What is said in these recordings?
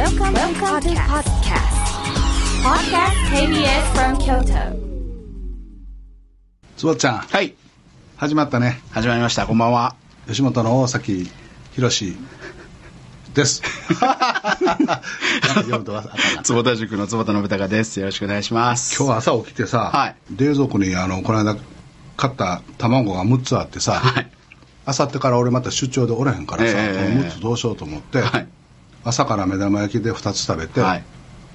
Welcome, Welcome to podcast. Podcast KBS from Kyoto. つぼちゃんはい。始まったね。始まりました。こんばんは。吉本の大崎宏です。なんか読むとわかんな。い坪田塾の坪田信孝です。よろしくお願いします。今日朝起きてさ、はい。冷蔵庫にあのこの間買った卵が6つあってさ、はい。あさってから俺また出張でおれへんからさ、ええこの6つどうしようと思って、はい朝から目玉焼きで2つ食べて、はい。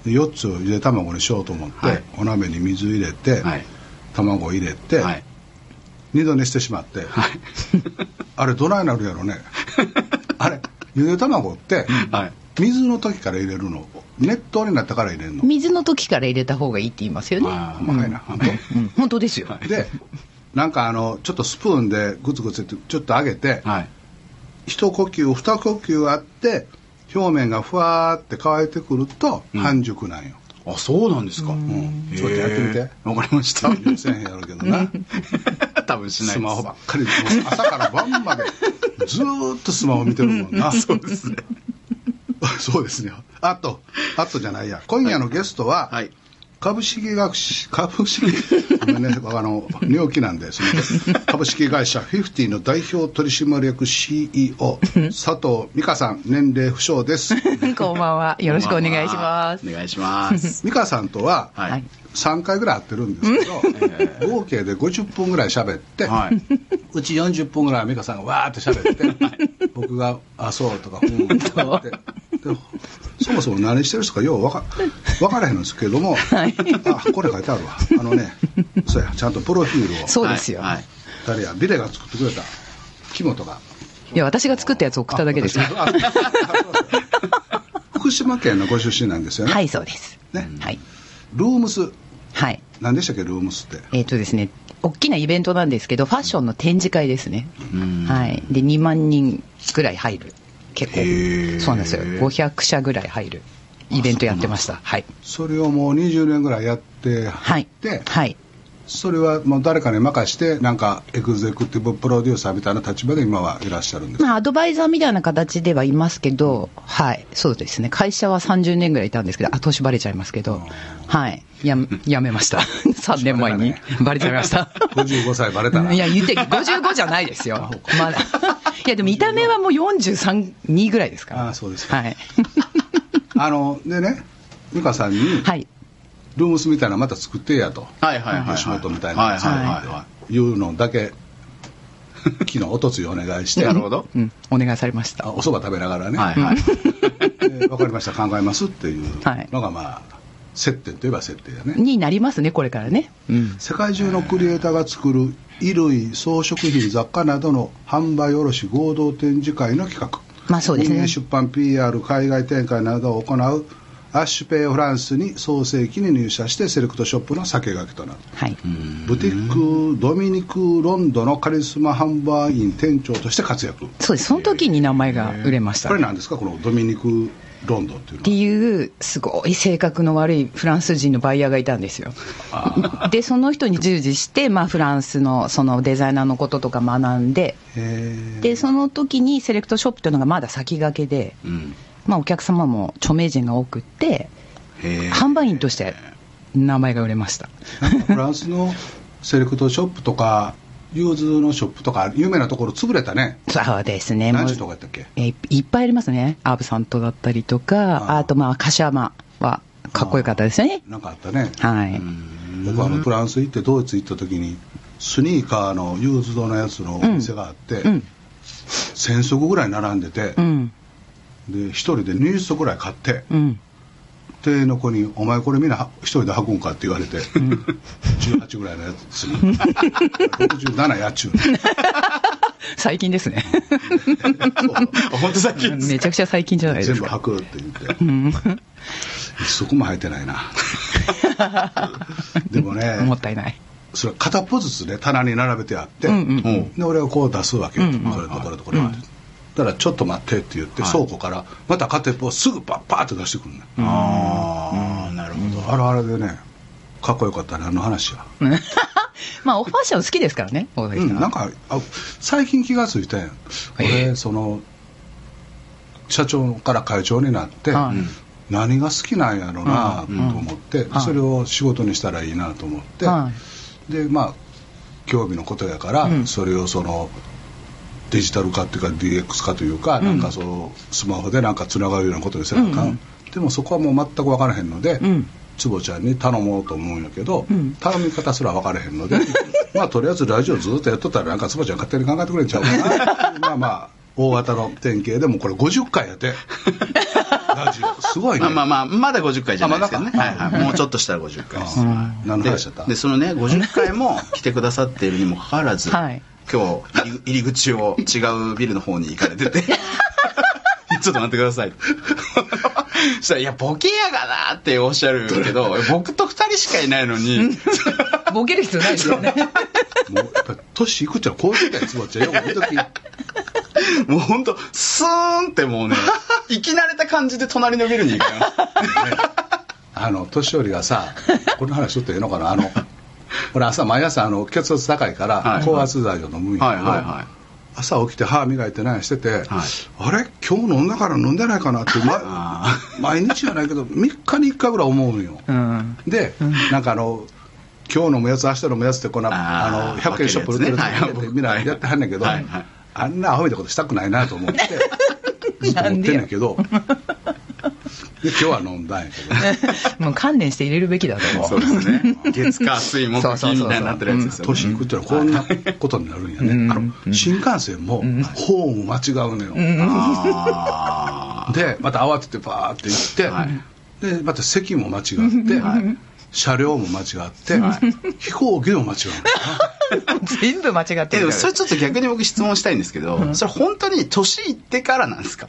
で4つゆで卵にしようと思って、はい。お鍋に水入れて、はい。卵入れて、はい。二度寝してしまって、はい。あれどないなるやろね。あれゆで卵って、はい。水の時から入れるの？熱湯になったから入れるの？水の時から入れた方がいいって言いますよね。あー細かいな、本当？うん、本当ですよ。でなんかあのちょっとスプーンでグツグツってちょっと上げて、はい。一呼吸二呼吸あって表面がふわーって乾いてくると半熟なんよ、あそうなんですか。うん。ちょっとやってみて。わかりました。せえへんやろうけどな。多分しないスマホばっかり朝から晩までずーっとスマホ見てるもんな。そうですね。そうですね。あとあとじゃないや。今夜のゲストは、はい株式学士株式ねあの寝起きなんですね。株式会社フィフティの代表取締役 CEO 佐藤美香さん年齢不詳です。こんばんは。よろしくお願いします。お願いします。美香さんとははい、はい3回ぐらい会ってるんですけど、合計で50分ぐらい喋って、はい。うち40分ぐらい美香さんがわーって喋って、僕が「あそう」とか「うん」とか言ってでそもそも何してる人かよう分か分からへんんですけども、あこれ書いてあるわあのねそうやちゃんとプロフィールをそうですよ。はいはい誰やビレが作ってくれた木本がいや、私が作ったやつ送っただけです福島県のご出身なんですよね、はい、そうです。ねはい。ルームスはい。何でしたっけルームスって？えっ、とですね、大きなイベントなんですけど、ファッションの展示会ですね。うんはい。で、2万人ぐらい入る。結構。そうなんですよ。500社ぐらい入るイベントやってました。はい。それをもう20年ぐらいやってはいで、。はい。それはもう誰かに任してなんかエグゼクティブプロデューサーみたいな立場で今はいらっしゃるんですまあ、アドバイザーみたいな形ではいますけど、はい、そうですね。会社は30年ぐらいいたんですけど、あ、年バレちゃいますけど、はい、や、やめました。3年前に。バレちゃいました。55歳バレたらいや、言って、55じゃないですよ。まだ。いや、でも見た目はもう43、2ぐらいですから。あそうですか。はい。あのでね美香さんにはい。ルームスみたいなのまた作ってやと。はいはいはいはい。吉本みたいなはいはいはいはいうのだけ 昨日おとついお願いして。なるほど。うん、お願いされました。あお蕎麦食べながらね、はいはい。で分かりました。考えますっていうはい。のがまあ接点といえば接点やねになりますね、これからね。うん。世界中のクリエイターが作る衣類装飾品雑貨などの販売卸合同展示会の企画まあそうですね運営出版 PR 海外展開などを行うアッシュペイフランスに創世期に入社してセレクトショップの先駆けとなるはい。ブティックドミニク・ロンドのカリスマ販売員店長として活躍そうです。その時に名前が売れました、これなんですか？このドミニク・ロンドンっていうっていうすごい性格の悪いフランス人のバイヤーがいたんですよ。でその人に従事して、まあ、フランスのそのデザイナーのこととか学んででその時にセレクトショップというのがまだ先駆けで、うん。まあ、お客様も著名人が多くって販売員として名前が売れました。フランスのセレクトショップとかユーズのショップとか有名なところ潰れたね。そうですね。何時とかやったっけ？えーいっぱいありますね。アーブサントだったりとかああとまあ柏山はかっこよかったですよね。なんかあったね。はい。僕あのフランス行ってドイツ行った時にスニーカーのユーズドのやつのお店があって、うん。1000足ぐらい並んでて、うん。で1人で20足ぐらい買って、うん店の子に「お前これみんな一人で履くんか?」って言われて、18ぐらいのやつですよ。67やっちゅうの。最近ですね。本当最近めちゃくちゃ最近じゃないですか。全部履くって言って、一足も履いてないな。でもねもったいない。それ片っぽずつね。棚に並べてあって、うんうんで俺がこう出すわけよ、うんうん。これとこれとこれ、だからちょっと待ってって言って、はい。倉庫からまた片っぽをすぐパッパーって出してくるね、ああなるほど。あれあれでねかっこよかったねあの話は、まあ、ファッション好きですからね、大崎さん。うん、なんかあ最近気がついたんや俺その社長から会長になって、はい。何が好きなんやろうなと思って、うんそれを仕事にしたらいいなと思って、はでまあ興味のことやから、うん。それをそのデジタル化っていうか DX 化というか、うん。なんかそうスマホでなんかつながるようなことにせなあかん、うん。でもそこはもう全く分からへんので、うん。坪ちゃんに頼もうと思うんやけど、うん。頼み方すら分からへんので まあとりあえずラジオずっとやっとったらなんか坪ちゃん勝手に考えてくれんちゃうかな。まあまあ大型の典型でもこれ50回やって。ラジオ。すごいね。まあまあまあ、まだ50回じゃないですけどね。あまだかはいはい。もうちょっとしたら50回です。あ何ので話だった。で、そのね、50回も来てくださっているにもかかわらず、はい今日入り、口を違うビルの方に行かれてて、ちょっと待ってください。そしたら、いや、ボケやがなっておっしゃるけど、僕と二人しかいないのに、い。ボケる必要ないですよね。もうやっぱり年いくっちゃこういう時や坪ちゃんよく見ときもうほんと、スーンってもうね、生き慣れた感じで隣のビルに行かれました。あの年寄りがさこの話しとってええのかな？あの俺朝毎朝あの血圧高いから、はい。高圧剤を飲むんやけど、朝起きて歯磨いて何してて、はい。あれ？今日飲んだから飲んでないかなって、ま あ毎日じゃないけど3日に1回ぐらい思うんよ、うん。で、なんかあの今日飲むやつ明日飲むやつってこんなああのー100円ショップ売ってるやつ分けるやつね。はい。みんなやってはんねんけど、あんなアホみたいなことしたくないなと思って ずっと思ってんねんけどで今日は飲んだんやけどね。もう観念して入れるべきだと思う。そうですね。月火水木そうそうそうそう。金みたいになってるやつですよね。年いくってのはこんなことになるんやね、うん。あの新幹線もホーム間違うのよ、あでまた慌ててバーって行って、はい。でまた席も間違って、はい。車両も間違って、飛行機も間違うの全部間違ってる。それちょっと逆に僕質問したいんですけど、それ本当に年いってからなんですか？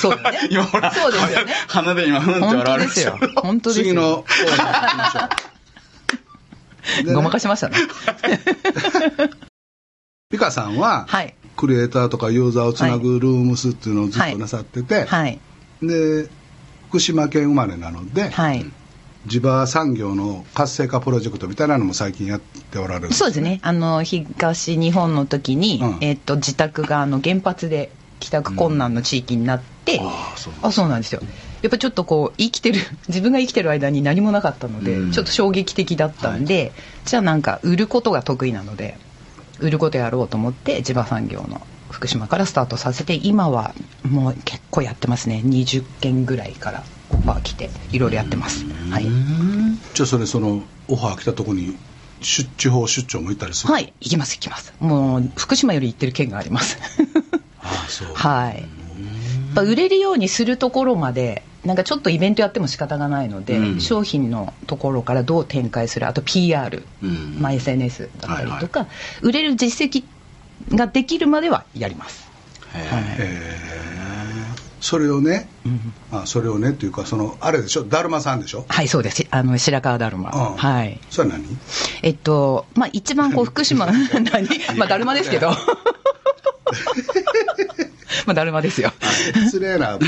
そうだね 今ほらそうですよね鼻で今ふんって本笑われましたよ。本当ですよ。次のコーナー行きましょうでねごまかしましたね。美香さんは、はい。クリエイターとかユーザーをつなぐルームスっていうのをずっとなさってて、はい。で福島県生まれなので、はい。地場産業の活性化プロジェクトみたいなのも最近やっておられるそうですね。あの、東日本の時に、うんえっと、自宅があの原発で帰宅困難の地域になって、ああそうあそうなんですよ。やっぱちょっとこう生きてる 自分が生きてる間に何もなかったので、うん。ちょっと衝撃的だったんで、じゃあなんか売ることが得意なので売ることやろうと思って地場産業の福島からスタートさせて今はもう結構やってますね。20件ぐらいからオファー来ていろいろやってます、はい、じゃあそれそのオファー来たとこに出地方出張も行ったりする？はい行きます行きます。もう福島より行ってる県がありますはい。やっぱ売れるようにするところまで、なんかちょっとイベントやっても仕方がないので、うん。商品のところからどう展開する、あと PR、うん。まあ、SNS だったりとか、売れる実績ができるまではやります。それをね、あそれをねっていうかそのあれでしょ？だるまさんでしょ？はい、そうです。あの、白川だるま。うん。はい。それは何？えっと、まあ、一番こう、福島、何まあ、だるまですけど。まあ、だるまですよ。失礼な。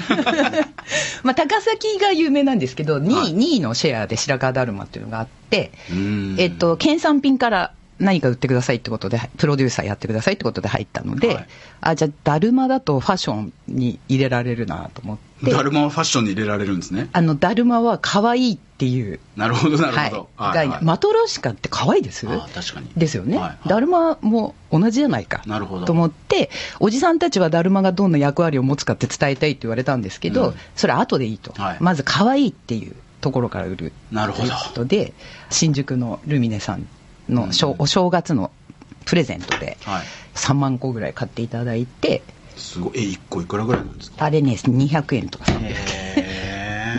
まあ、高崎が有名なんですけど、2位、はい。2位のシェアで白川だるまっていうのがあって、うん。えっと、県産品から何か売ってくださいってことで、プロデューサーやってくださいってことで入ったので、はい。あ、じゃあ、だるまだとファッションに入れられるなと思って、だるまをファッションに入れられるんですね。あの、だるまは可愛いっていう、なるほど、なるはい。ほど。概念。マトロシカって可愛いです？あ確かに。ですよね、はいはい。だるまも同じじゃないか。なるほど。と思っておじさんたちはだるまがどんな役割を持つかって伝えたいって言われたんですけど、うん。それ後でいいと、はい。まず可愛いっていうところから売るなるほど。ということで新宿のルミネさんのうん。お正月のプレゼントではい。3万個ぐらい買っていただいて。すごい。え、1個いくらぐらいなんですか？あれね200円とか。300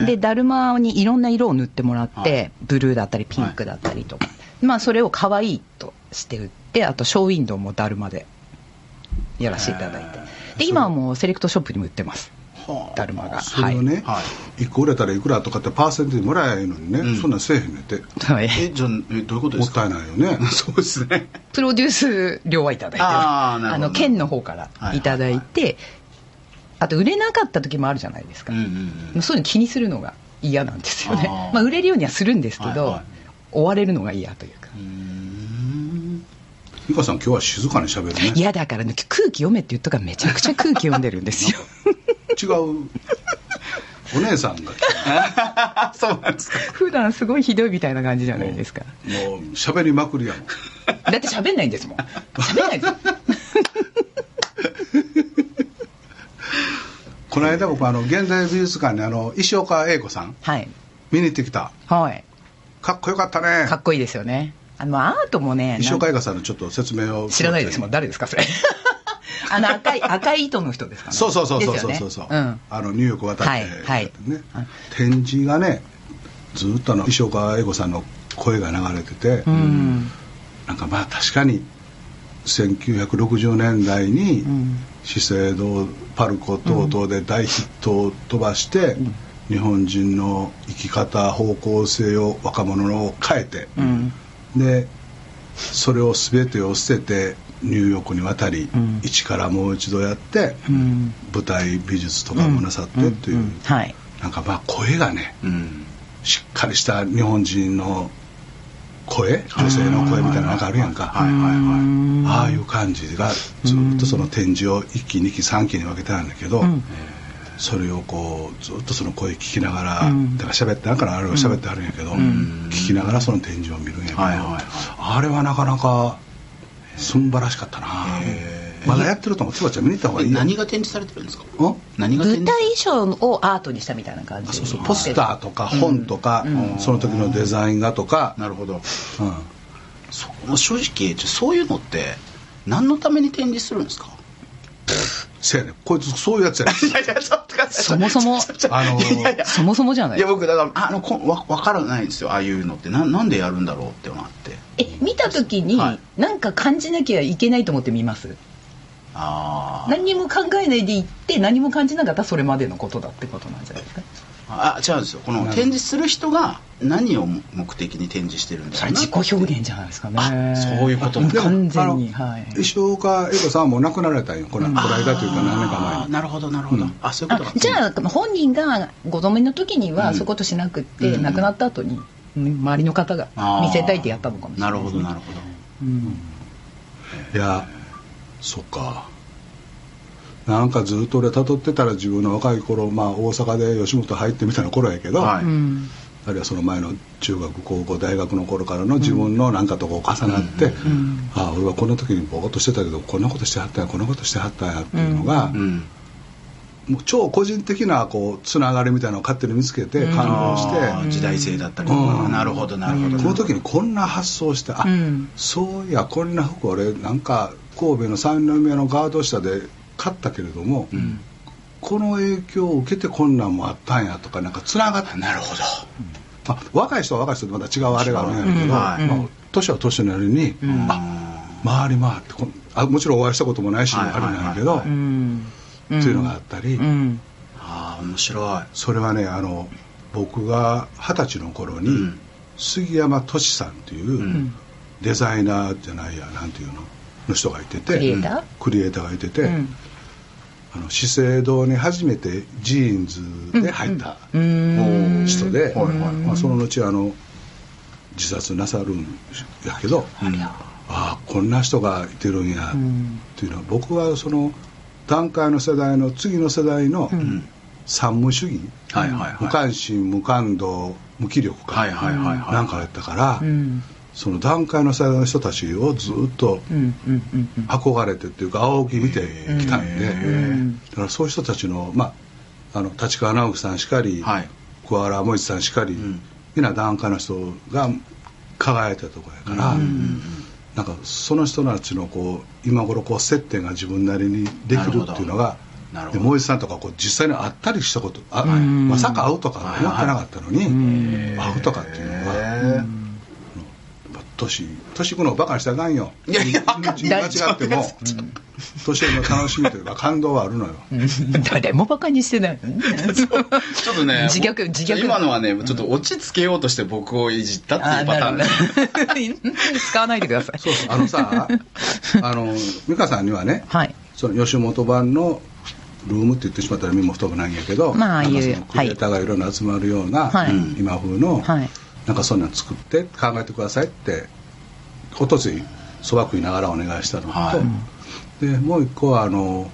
円 でだるまにいろんな色を塗ってもらって、はい。ブルーだったりピンクだったりとか、まあそれを可愛いとして売ってあとショーウィンドウもだるまでやらせていただいて。で今はもうセレクトショップにも売ってます。はあだるまが。それをね、は1個売れたらいくらとかってパーセンテージもらえばいいのにね、うん。そんなんせえへんねんて。はいえ、じゃあ、えどういうことですか？もったいないよね。そうですね。プロデュース料はいただいてる。あーなるほど。の県の方からい。ただいて、あと売れなかった時もあるじゃないですか、うんうんうん。そういうの気にするのが嫌なんですよね。まあ、売れるようにはするんですけど、はいはい。追われるのが嫌というか。うーん。美香さん今日は静かにしゃべるね。嫌だからね空気読めって言ったからめちゃくちゃ空気読んでるんですよ 違う。お姉さんが そうなんですか。普段すごいひどいみたいな感じじゃないですか。もう喋りまくりやもん。だって喋んないんですもん。喋んないです。この間僕あの現代美術館にあの石岡英子さん。はい。見に行ってきた。はい。かっこよかったね。かっこいいですよね。あのアートもね石岡英子さんのちょっと説明を。知らないですもん。誰ですかそれあの赤い赤い糸の人ですかね。そうそうそうそうそう。そうそう、うん。あのニューヨーク渡って、はいはい。ね。はい展示がねずっとあの石岡英子さんの声が流れてて、うん。なんかまあ確かに1960年代にん。資生堂パルコ等々で大ヒットを飛ばして、日本人の生き方方向性を若者の変えて、うん。でそれを全てを捨ててニューヨークに渡り、うん。一からもう一度やって、うん。舞台美術とかもなさってっていう、なんかまあ声がねうん。しっかりした日本人の声女性の声みたいななんかあるやんか、はいはいはいああいう感じがずっとその展示を1期2期3期に分けてあるんだけど、ん。それをこうずっとその声聞きながら、うん。だから喋ってあるからあれは喋ってあるんやけど、聞きながらその展示を見るんやけど、はいはいはい。あれはなかなかすんばらしかったな。まだやってると思う。つばちゃん見に行った方がいいよ。何が展示されてるんですか？ん何が展舞示台衣装をアートにしたみたいな感じ。そうそう。ポスターとか本とか、その時のデザイン画とか、なるほど。うん。そもう正直そういうのって何のために展示するんですか？せやねん。こいつそういうやつやねん。いやいやちょっと待って。そもそもあのーいやいや。そもそもじゃない？いや僕だからあのこわ分からないんですよ。ああいうのって。ななんでやるんだろうってなって。え見た時にはい。なんか感じなきゃいけないと思って見ます？あー。何にも考えないで行って何も感じなかったらそれまでのことだってことなんじゃないですか？あ違うんですよ。この展示する人が何を目的に展示してるんだそれろうな自己表現じゃないですかね。あそういうことも完全にはい。石岡英子さんはもう亡くなられたんよこのこの間というか何年か前に。あーなるほどなるほど、うん。あそういうことじゃあ本人がご存命の時にうん。はそういうことしなくって、うん。亡くなった後にうん周りの方が見せたいってやったのかもしれなないるですね。ほどなるほど。うん。いやそっかなんかずっと俺辿ってたら自分の若い頃、まあ、大阪で吉本入ってみたいな頃やけど、はい。うん。あるいはその前の中学高校大学の頃からの自分のなんかとこう重なって、ん。ああ俺はこんな時にぼーっとしてたけどこんなことしてはったんやこんなことしてはったんやっていうのが、うん。もう超個人的なこうつながりみたいなのを勝手に見つけて感動して、あー時代性だったりとか、うん。なるほどなるほど、この時にこんな発想してあ、うん。そういやこんな服俺なんか神戸の三宮のガード下で買ったけれども、ん。この影響を受けてこんなんもあったんやとかなんかつながってなるほど。まあ、若い人は若い人でまた違うあれがあるんやけど、うん。はい。まあ、年は年なりに、あ回り回ってあもちろんお会いしたこともないし、はいあれなんやけど、はいはいはいうん。っていうのがあったり、うん。ああ面白い。それはねあの僕が二十歳の頃に、うん。杉山俊さんっていう、うん。デザイナーじゃないやなんていうの？の人がいててクリエイター？クリエイターがいてて、うんあの資生堂に初めてジーンズで入ったうん人で、まあ、その後あの自殺なさるんやけど、うんああこんな人がいてるんやっていうのは僕はその段階の世代の次の世代のうん。三無主義、はいはいはい。無関心無感動無気力か、はいはいはいはい。なんかやったから、うんその段階の世代の人たちをずっと憧れてっていうか仰ぎ見てきたんで、んだからそういう人たちの,、まあ、あの立川直樹さんしかり、はい。桑原萌一さんしかり、ん。みんな段階の人が輝いたところやから、なんかその人たちのこう今頃こう接点が自分なりにできるっていうのがで萌一さんとかこう実際に会ったりしたことあ、ん。まさか会うとか思ってなかったのに、会うとかっていうのが。へ年。年いくのをバカにしたらあかんよ。いやいや間違っても。年寄りの楽しみというか感動はあるのよ。誰もバカにしてない。ちょっとね自虐自虐。今のはねちょっと落ち着けようとして僕をいじったっていうパターン。なでするほど。使わないでください。そうそう。あのさあの美香さんにはねはい。その吉本版のルームって言ってしまったら身も太くないんやけど、まあああいうクリエイターがいろいろ集まるような、はい。今風の、はいなんかそんなん作って考えてくださいっておとついそば食いながらお願いしたのと、はでもう一個はあの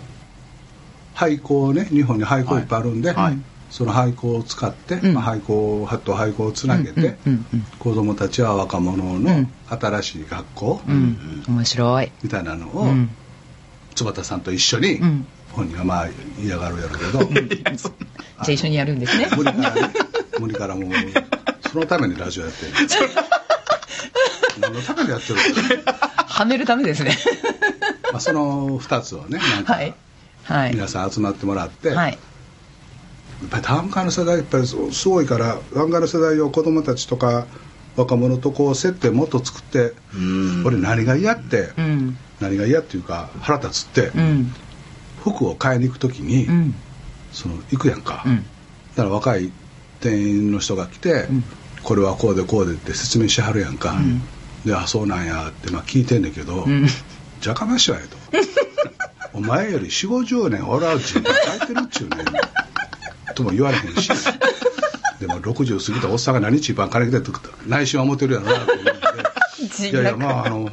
廃校ね日本に廃校いっぱいあるんで、はい。はい。その廃校を使って、うん。まあ、廃校と廃校をつなげて、うんうんうん。子どもたちは若者うのん。新しい学校うん。面白い。みたいなのを、うん。坪田さんと一緒に、うん。本人はまあ嫌がるやろうけど、じゃあ一緒にやるんですね。無理からね無理からもうそのためにラジオやってる。何のためにやってる。のはめるためですね。まあその2つをねなんかはい。はい。皆さん集まってもらって、はい。やっぱり短歌の世代やっぱりそうすごいから短歌の世代を子供たちとか若者とこう接点もっと作ってうん。俺何が嫌って、うん。何が嫌っていうか腹立つって、うん。服を買いに行く時に、うん。その行くやんか、うん。だから若い店員の人が来て、うん。これはこうでこうでって説明しはるやんか、ん。であそうなんやってまあ聞いてんねんけど、うん。じゃかましわよと。お前より4 5 0年俺は人生書いてるっちゅうねん。とも言われへんし。でも60過ぎたおっさんが何日番金来てって内心は思ってるやろなと思って。いやいやまああの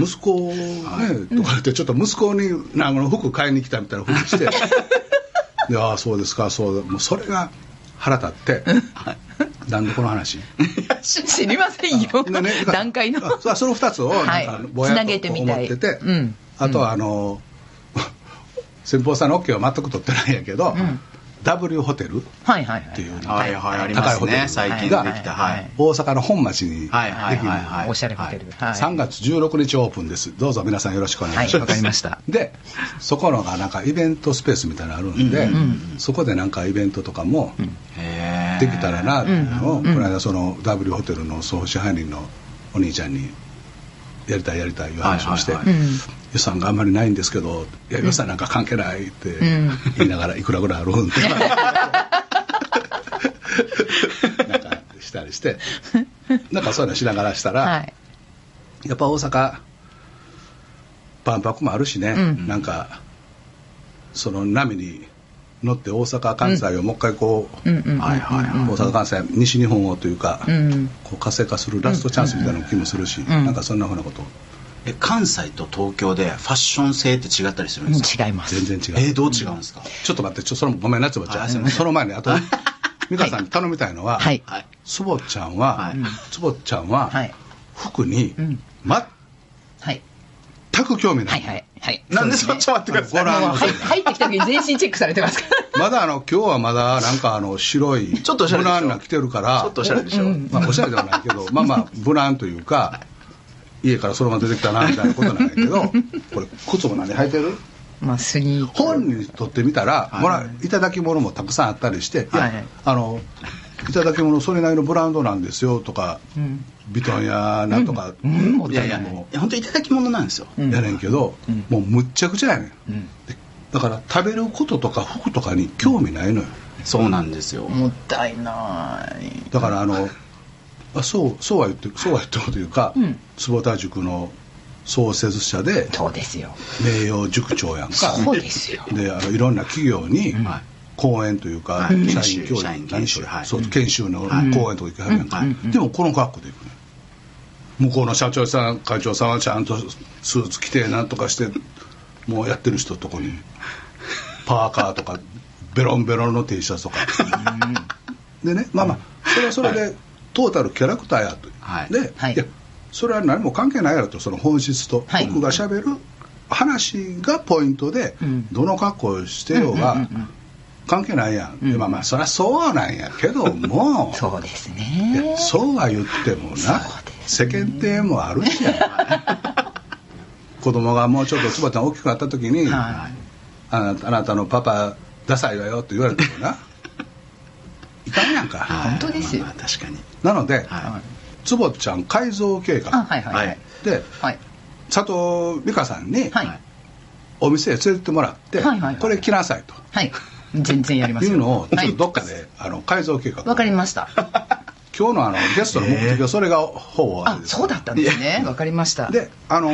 息子ねとか言ってちょっと息子になんかの服買いに来たみたいなふうにして。でああそうですかそうだ。もうそれが腹立ってなんでこの話知りませんよ。でね段階の。あそその2つをなんかはい。ぼやっつなげてとみたい。思ってて、うん。あとはあの、先方さんの OK は全く取ってないんやけど、ん W ホテルっていうはいはいありますね。最近できた。はい。大阪の本町にできる、おしゃれホテル。はい。3月16日オープンです。どうぞ皆さんよろしくお願いします、はいわかりました。でそこのがなんかイベントスペースみたいなのあるんで、うんそこでなんかイベントとかもできたらなっていうのを、この間その W ホテルの総支配人のお兄ちゃんにやりたいやりたいいう話をして、予算があんまりないんですけどいや予算なんか関係ないってん。言いながらいくらぐらいあるんって なんかしたりして。なんかそういうのしながらしたら、はい。やっぱ大阪万博もあるしね、うん。なんかその波に乗って大阪関西をもう一回こう、大阪関西西日本をというか、うん。こう活性化するラストチャンスみたいな気もするし、ん。なんかそんなふうなことえ関西と東京でファッション性って違ったりするんですか？違います。全然違う。えーどう違うんですか？ちょっと待って、ちょそのごめんなつぼちゃん。ん。その前に、あと、美香さんに頼みたいのは、はい。はいつぼちゃんは、はい。つぼちゃんは、はい。服にうん。全はい。く興味な。はいいはいはい。なんでそっち待ってください。ご覧のもう入入ってきた時に全身チェックされてますから。まだあの、今日はまだなんかあの、白い、ちょっとおしゃれでしょ。無難な着てるから、ちょっとおしゃれでしょ、うん。まあ、おしゃれではないけど、まあまあ、無難というか、家からそのまま出てきたな、みたいなことなんやけど、これ、靴も何履いてる？まあスニー本にとってみたら、はい。もらいただき物もたくさんあったりして、いやはいあのいただき物それなりのブランドなんですよとか、うん。ビトンやなんとか、うん。もういや。いやも本当いただき物なんですよ、うん。やねんけど、うん。もうむっちゃくちゃやねん。うん。でだから食べることとか服とかに興味ないのよ。そうなんですよ、もったいない。だからあのあそうそうは言ってそうは言ってもというか、うん。坪田塾の創設者でそうですよ。名誉塾長やんか。そうですよ。であのいろんな企業にはい。講演というか、はい。社員教員研修はい。そう研修のはい。講演とか行かはるやんか、はいでもこの格好で行くね向こうの社長さん会長さんはちゃんとスーツ着てなんとかしてもうやってる人とこにパーカーとかベロンベロンの T シャツとか、でねまあまあそれはそれでトータルキャラクターやと、はい。で、はい。やそれは何も関係ないやろとその本質と。はい。僕がしゃべる話がポイントで、うん。どの格好をしてようが、うんうんうんうん。関係ないやん、うん。でまあまあそりゃそうなんやけども。そうですいねやそうは言ってもな、そう世間体もあるしやん 子供がもうちょっとつばちゃん大きくなった時に、はあなたあなたのパパダサいわよって言われてもないかんやんか、はい。本当ですよ。まあまあ確かに。なので、はつぼちゃん改造計画、あはいはいはい。ではい。佐藤美香さんにはい。お店へ連れてってもらって、はいはいはい。これ着なさいと。はい。全然やりますよ。いうのをちょはい。っとどっかで、あの改造計画わかりました。今日のあのゲストの目的はそれがほぼあそうだったんですね。わかりました。であの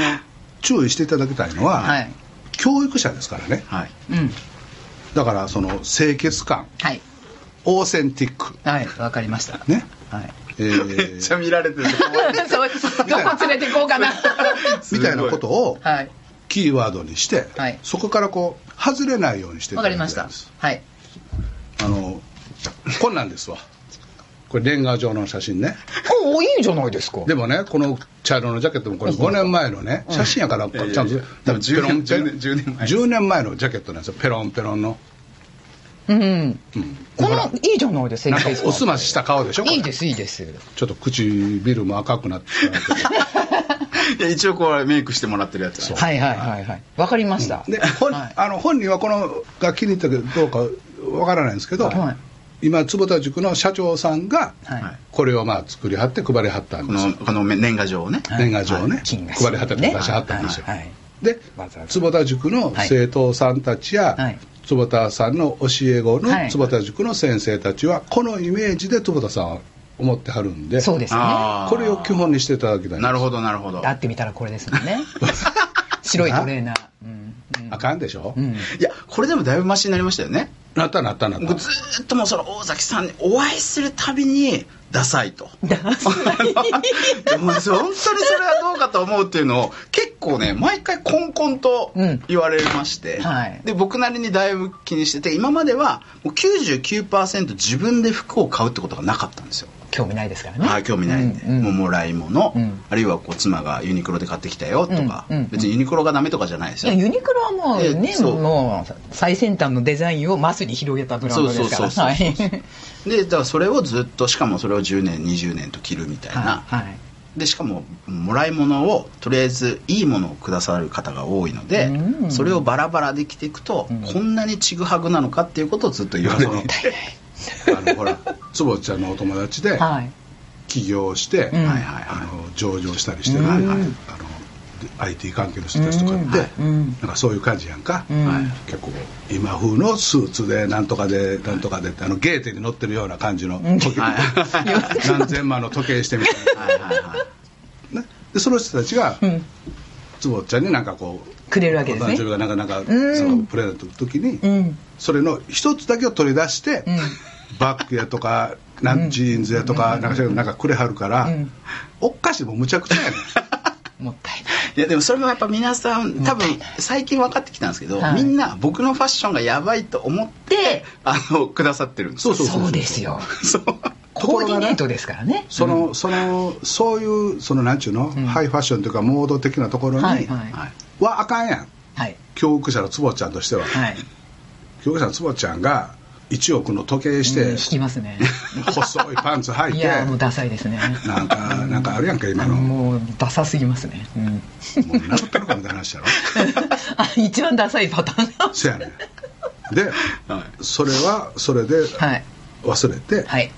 注意していただきたいのは、はい。教育者ですからね。はい。うん。だからその清潔感。はいオーセンティック。はいわかりました。ね？はい。えめっーちゃ見られてて怖いそうどこ連れて行こうかな。みたいなことをはい。キーワードにして、はい。そこからこう外れないようにしていわかりました。はい。あのこんなんですわ。これレンガ状の写真ね。おいいじゃないですか。でもねこの茶色のジャケットもこれ5年前のね写真やからちゃんと多分10年ペロンペロン。10年前。10年前のジャケットなんですよ。ペロンペロンのうん。うん。このいいじゃないですかなんかおすましした顔でしょいいですいいです。ちょっと唇も赤くなって いや一応これメイクしてもらってるやつはいはいはいはい。わかりました。で本,、はい。あの本人はこのが気に入ったけどどうかわからないんですけど、はい。今坪田塾の社長さんがはい。これをまあ作りはって配りはったんこですこの年賀状をね。年賀状をね、配りはったって出しはったんですよ、で坪田塾の生徒さんたちや、はい坪田さんの教え子のはい。坪田塾の先生たちはこのイメージで坪田さんは思ってはるんでそうですよねこれを基本にしていただきたいなるほどなるほど。会ってみたらこれですもんね 白いトレーナー。うん。うん。あかんでしょ、うん。いやこれでもだいぶマシになりましたよね。なったなったなった。僕ずーっともうその大崎さんにお会いするたびにダサいと。ダサい。で も本当にそれはどうかと思うっていうのを結構ね毎回コンコンとうん言われまして、はい。で僕なりにだいぶ気にしてて今まではもう99%自分で服を買うってことがなかったんですよ興味ないですからね。はい、興味ない。んで、うんうん。もらい物、うん。あるいはこう妻がユニクロで買ってきたよとか、うんうん。うん別にユニクロがダメとかじゃないですよ。いやユニクロはもうねもう最先端のデザインをマスに広げたブランドですから。はい。でだからそれをずっとしかもそれを10年20年と着るみたいな、はいはい。でしかももらい物をとりあえずいいものをくださる方が多いので、うん。それをバラバラで着ていくと、うん。こんなにちぐはぐなのかっていうことをずっと言われていて、あのほら坪ちゃんのお友達ではい。起業して、あはの上場したりしてる、うん。はいはいあので IT 関係の人たちとかって、うん。なんかそういう感じやんか、うん。はい。結構今風のスーツでなんとかでなんとかでってあのゲーテに乗ってるような感じの時計、はい。何千万の時計してみたいはいはいはい。な、ね、でその人たちがうん。坪ちゃんになんかこうくれるわけですね。お誕生日がなかなかうん。そのプレゼントの時に、うん。それの一つだけを取り出して、うんバッグやとかなんジーンズやとか、なんかそういうのなんかくれはるから、うん。おっかしいもうむちゃくちゃやねん。もったいない。いやでもそれもやっぱ皆さん多分最近分かってきたんですけど、はい。みんな僕のファッションがやばいと思ってあのくださってるんですよ。そうそうそうですよ。そう。コーディネートですからね。その、そのそういうそのなんちゅうの、ん。ハイファッションというかモード的なところに、はあかんやん。はい。教育者の坪ちゃんとしては、はい。教育者の坪ちゃんが1億の時計して、うん引きますね。細いパンツ履いいてやもうダサいですね。なんかなんかあるやんか今の、ももうダサすぎますね、うん、う殴ってるかみたいな話やろ。あ一番ダサいパターン。がそやねん。で、はい。それはそれではい。忘れて、はい。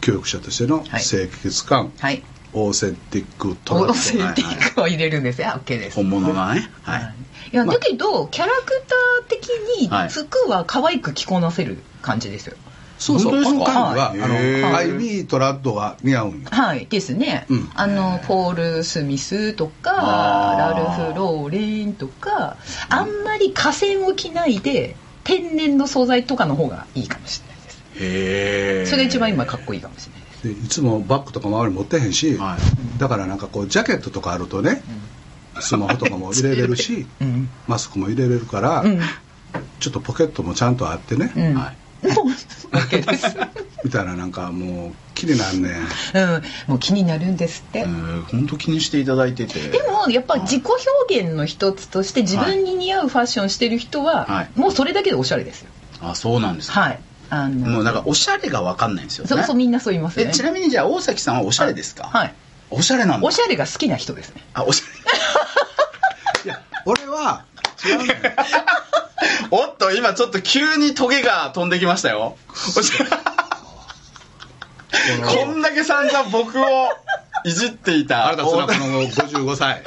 教育者としてのはい。清潔感、はい。オーセンティックトラオーッセンティックを入れるんですよ OK です。本物がね。ははいいやまあ。だけどキャラクター的にはい。服は可愛く着こなせる感じですよ。そうそう。本当ですか今回は、はいあのアイビートラッドが似合うんよはい。ですね、うん。あのポール・スミスとかラルフ・ローレンとかあんまり河川を着ないで天然の素材とかの方がいいかもしれないです。へえそれが一番今かっこいいかもしれないですでいつもバッグとか周り持ってへんし、はだからなんかこうジャケットとかあるとね、スマホとかも入れれるし、うん。マスクも入れれるから、うん。ちょっとポケットもちゃんとあってね、うん、はい。もう OK です、みたいななんかもう気になんねん。うん、もう気になるんですって、本当気にしていただいてて。でもやっぱ自己表現の一つとして自分に似合うファッションしてる人は、はい。もうそれだけでおしゃれですよ。あそうなんですか。はい。あのもうなんかおしゃれが分かんないんですよね。そうそうみんなそう言いますね。えちなみにじゃあ大崎さんはおしゃれですか？はいおしゃれなんだ。おしゃれが好きな人ですね。あおしゃ いや俺は違うおっと今ちょっと急にトゲが飛んできましたよ。おしゃれ。こんだけ散々僕をいじっていた。あなたそのこの55歳。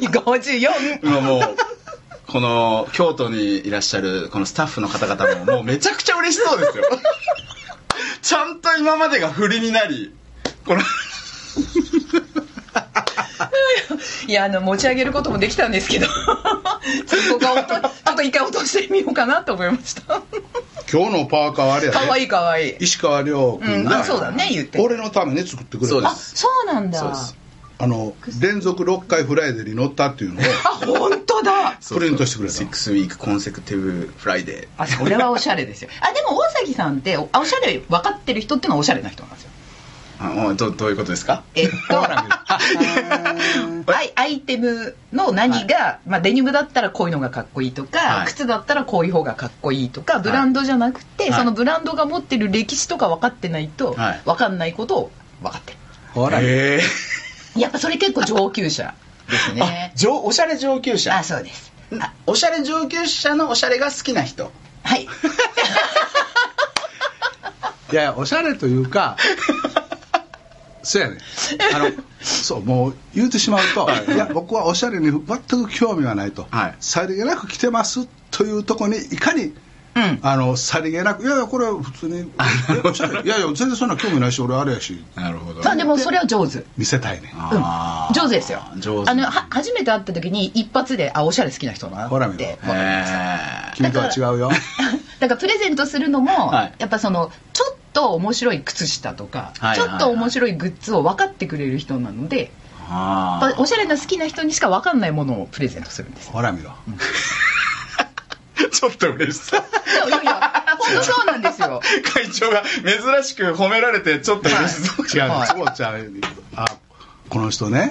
54 今もうこの京都にいらっしゃるこのスタッフの方々ももうめちゃくちゃ嬉しそうですよ。ちゃんと今までが振りになりこの いやあの持ち上げることもできたんですけどちょっとここ落とちょっと一回落としてみようかなと思いました。今日のパーカーはあれやで。かわいいかわい。い石川遼君が、うんあそうだね言って。俺のために作ってくれた。そうですあそうなんだそうです。あの連続6回フライデーに乗ったっていうのをあ本当だ。プリントしてくれた。6 week consecutive フライデーあそれはおしゃれですよ。あでも大崎さんっておおしゃれ分かってる人っていうのはおしゃれな人なんですよあおどどういうことですか？えっと アイアイテムの何が、まあ、デニムだったらこういうのがかっこいいとか、はい。靴だったらこういう方がかっこいいとかブランドじゃなくて、はい。そのブランドが持ってる歴史とか分かってないとはい。分かんないことを分かってる。ほら。へえ。やっぱそれ結構上級者ですあね上おしゃれ上級者。あそうです。あおしゃれ上級者のおしゃれが好きな人。はい。いやおしゃれというかそうやね。あの そうもう言うてしまうと、い、や僕はおしゃれに全く興味がないと、はい。さりげなく着てますというところにいかにうん。あのさりげなくいやいやこれは普通にえおしゃれいやいや全然そんな興味ないし俺あれやし。なるほど。まあでもそれは上手。見せたいね。あー。上手ですよ。上手。あのは初めて会った時に一発であおしゃれ好きな人だなほら見ろ。ってへえ君とは違うよ。だからプレゼントするのも、はい。やっぱそのちょっと面白い靴下とか、はいちょっと面白いグッズを分かってくれる人なので、おしゃれな好きな人にしか分かんないものをプレゼントするんです。ほら見ろ。ー ちょっと嬉しそういやいや本当そうなんですよ。会長が珍しく褒められてちょっと嬉しそう、違う、はい。そうちゃう。あこの人ね、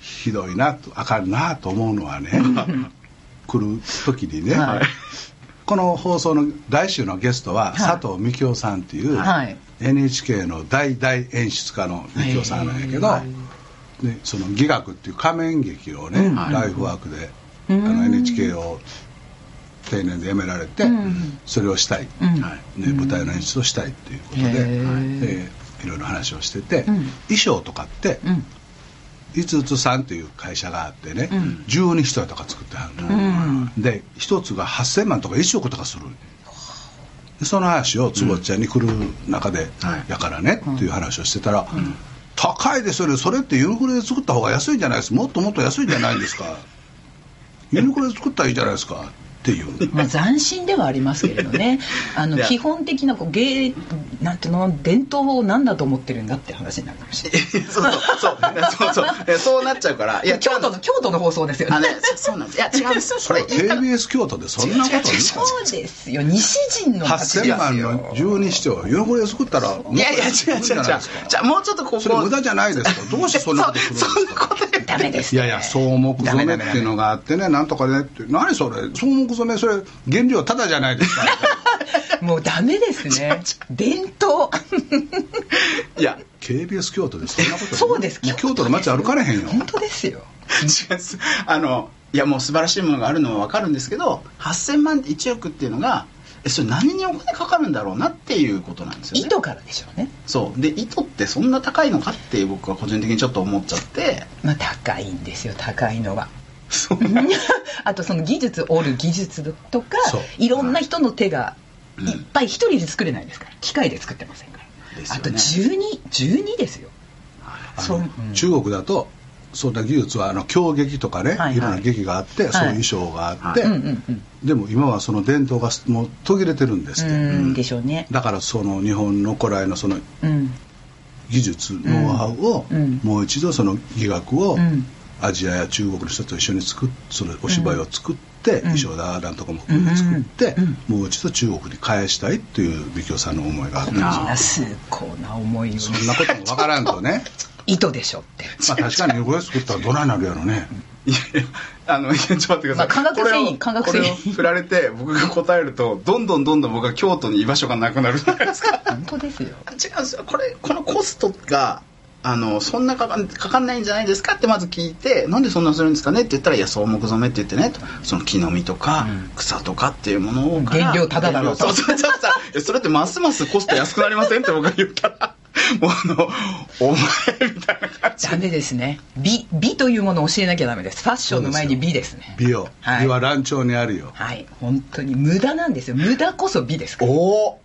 ひどいなとあかんなと思うのはね。来る時にね、はいこの放送の来週のゲストは、い。佐藤幹夫さんっていう、はい。NHK の大大演出家の幹夫さんなんやけど、でその戯楽っていう仮面劇をね、はい。ライフワークで、うん。あの NHK を定年で辞められて、うん。それをしたい、うん。はい。ね、舞台の演出をしたいっていうことで、えーいろいろ話をしてて、ん。衣装とかって、うん五つさんという会社があってね、ん。12人とか作ってはるの、うん。で一つが8000万とか1億とかするでその話を坪ちゃんに来る中で、はい。やからねっていう話をしてたら、高いですよね。それってユニクロで作った方が安いんじゃないですもっともっと安いんじゃないんですか。ユニクロで作ったらいいじゃないですかっていう。まあ、斬新ではありますけれどね。あの基本的なこう芸なんていうの伝統を何だと思ってるんだって話になるかもしれないそうそうそうそう。そうえそうなっちゃうから。いや京都の京都の放送ですよね。あねそそうなんです。いや違うんです これ KBS 京都でそんなこと言うそうですよ西陣の町ですよ。8000万の12してをユニクロで作ったらいやいや違う違う違う。じゃあもうちょっとここ。それ無駄じゃないですか。どうしてそんなことするんですか？ダメです、ね、いやいや草木染めっていうのがあってねなんとかねって何それ草木染めそれ原料ただじゃないですか。もうダメですね。伝統いや KBS 京都でそんなこと そうです。京都の街歩かれへんよ。本当ですよ。違います。あのいやもう素晴らしいものがあるのは分かるんですけど8000万1億っていうのがえそれ何にお金かかるんだろうなっていうことなんですよね。糸からでしょうね。そう。で糸ってそんな高いのかって僕は個人的にちょっと思っちゃって。まあ高いんですよ高いのは。そう あとその技術織る技術とかいろんな人の手がい。っぱい一人で作れないですから。機械で作ってませんから、ね。あと1212ですよ。中国だとそんな技術はあの京劇とかね、はいはい。いろんな劇があって、そういう衣装があって、はいうんうんうん。でも今はその伝統がもう途切れてるんですって、うんでしょうね。だからその日本の古来のそのうん。技術ノウハウをうん。もう一度その技学をうん。アジアや中国の人と一緒に作っそのお芝居を作って、衣装だなんとかもうん作って、うんもう一度中国に返したいっていう美京さんの思いがあったんですよ。あな崇高な思いを。そんなこともわからんとね 糸でしょって。まあ確かにこれ作ったらどないなるやろね。いやあのちょっと待ってください、まあ化学繊維これを化学繊維。これを振られて僕が答えるとどんどんどんどん僕は京都に居場所がなくなるじゃないですか。本当ですよ。違うんですよこれこのコストがあのそんなかかんかかんないんじゃないですかってまず聞いてなんでそんなするんですかね？って言ったらいや草木染めって言ってねと。その木の実とか草とかっていうものをから。原料タダだろうと。そうそうそうそれってますますコスト安くなりませんって僕が言ったらもうあのお前みたいな感じ。ダメですね。美美というものを教えなきゃダメです。ファッションの前に美ですね。美容、はい。美は乱調にあるよ。はい。本当に無駄なんですよ。無駄こそ美ですから。おお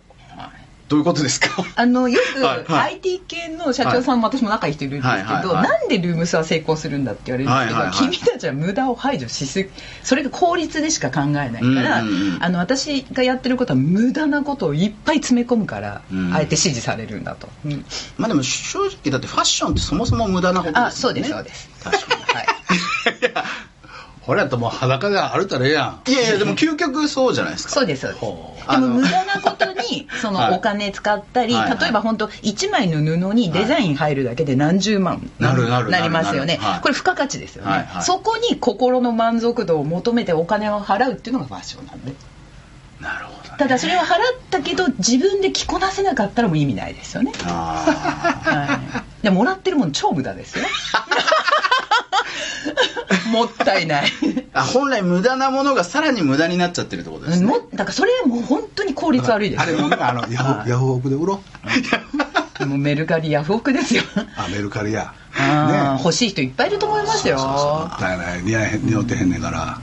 どういうことですか？あのよはいくはい。IT 系の社長さんも私も仲いい人いるんですけど、なんでルームスは成功するんだって言われるんですけど、君たちは無駄を排除しすぎそれが効率でしか考えないから、あの私がやってることは無駄なことをいっぱい詰め込むから、うん。あえて支持されるんだと、うん。まあでも正直だってファッションってそもそも無駄なことですよね。あそうですそうです。確かに。はい いやこれやったらもう裸で歩いたらええやん。いやいやでも究極そうじゃないですか。そうですそうです。でもあの無駄なことにそはい。のお金使ったり、はい。はい例えば本当1枚の布にデザイン入るだけで何十万なるなるなりますよね。これ付加価値ですよね、はいはい。そこに心の満足度を求めてお金を払うっていうのがファッションなんで。なるほどね。ただそれを払ったけど自分で着こなせなかったらもう意味ないですよね、あはい、でもらってるもん超無駄ですよ もったいない。ーあ本来無駄なものがさらに無駄になっちゃってるってことですね。もだからそれもう本当に効率悪いです。よあれもねあの ヤフはい。ヤフオクで売ろう。もうメルカリヤフオクですよ。あメルカリや。ね。欲しい人いっぱいいると思いますよ。もったいない。似合えへん似合ってへんねんから。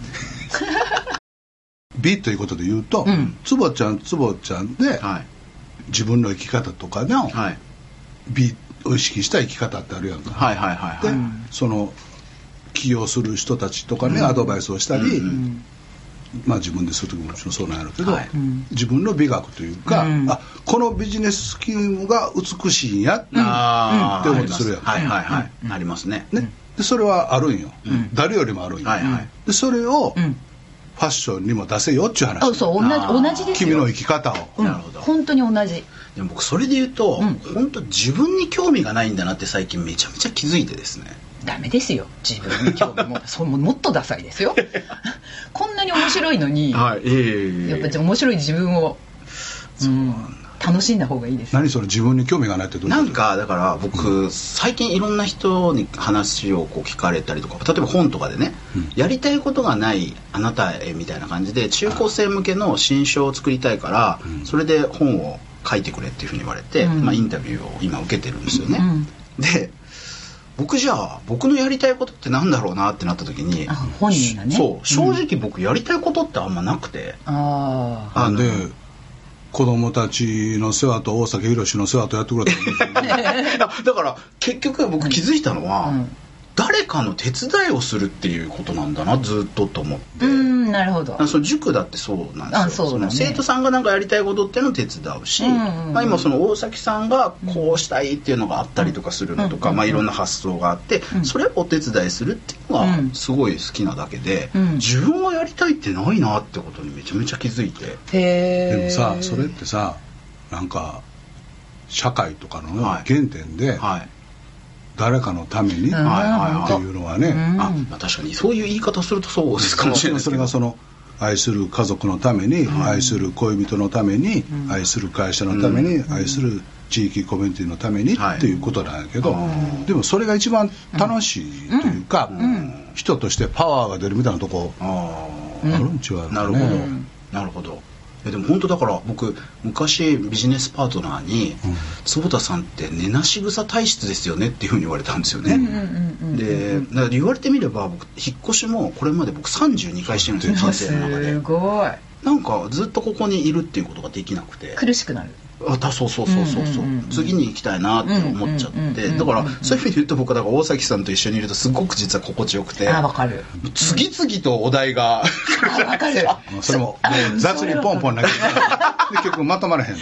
美ということで言うと、うん。つぼちゃんつぼちゃんで、はい。自分の生き方とかのはい。美を意識した生き方ってあるやんか、はいはいはいで、はい。その起業する人たちとかね、アドバイスをしたり、うんまあ自分でする時ももちろんそうなんやろうけど、はい。うん。自分の美学というか、うん。あこのビジネススキームが美しいんや、って思ってするや。ん。はいはいはい。ありますね。ね、でそれはあるんよ、誰よりもあるんよ、はいはい。でそれをフうん。ァッションにも出せよっていう話、あそう同じ同じですよ。君の生き方を、うん。なるほど。本当に同じ。でも僕それで言うと、うん。本当自分に興味がないんだなって最近めちゃめちゃ気づいてですねダメですよ。自分に興味も そうもっとダサいですよ。こんなに面白いのに、はいええ。やっぱり面白い自分を、うん、楽しんだ方がいいです。何それ自分に興味がないってどういうこと？なんかだから僕最近いろんな人に話をこう聞かれたりとか例えば本とかでね、やりたいことがないあなたへみたいな感じで中高生向けの新書を作りたいから、それで本を書いてくれっていうふうに言われて、うん。まあ、インタビューを今受けてるんですよね、うん。で僕じゃあ僕のやりたいことってなんだろうなってなった時にあ本人がね。そう正直僕やりたいことってあんまなくて、あああので子供たちの世話と大崎宏の世話とやってくれたん いやだから結局僕気づいたのは、うん誰かの手伝いをするっていうことなんだなずっとと思って、うんなるほど。あその塾だってそうなんですよ。あそうだね。の生徒さんがなんかやりたいことっていうのを手伝うし、うんうんうん。まあ、今その大崎さんがこうしたいっていうのがあったりとかするのとか、うんまあ、いろんな発想があって、うん。それをお手伝いするっていうのがうん。すごい好きなだけで、うん。自分がやりたいってないなってことにめちゃめちゃ気づいて。へえでもさそれってさなんか社会とかのはい。原点ではい誰かのためにっていうのはね、うん。あまあ、確かにそういう言い方するとそうですかもしれないそれがその愛する家族のために、愛する恋人のために、愛する会社のために、愛する地域コミュニティのためにはい。っていうことなんやけど、うん。でもそれが一番楽しいというか、人としてパワーが出るみたいなとこああるん違う、あなるほど、なるほどえでも本当だから僕昔ビジネスパートナーに「坪田さんって寝なし草体質ですよね」っていうふうに言われたんですよね、うんうんうんで言われてみれば僕引っ越しもこれまで僕32回してるんですよ人生の中すでごい。なんかずっとここにいるっていうことができなくて。苦しくなるあたそうそうそうそうそう,、うんうんうん次に行きたいなって思っちゃって、だからそういう意味で言うと僕だから大崎さんと一緒にいるとすごく実は心地よくて。あわかる。次々とお題が。かる それももう雑にポンポン投げてで結局まとまらへんの。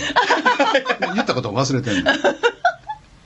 言ったことを忘れてんの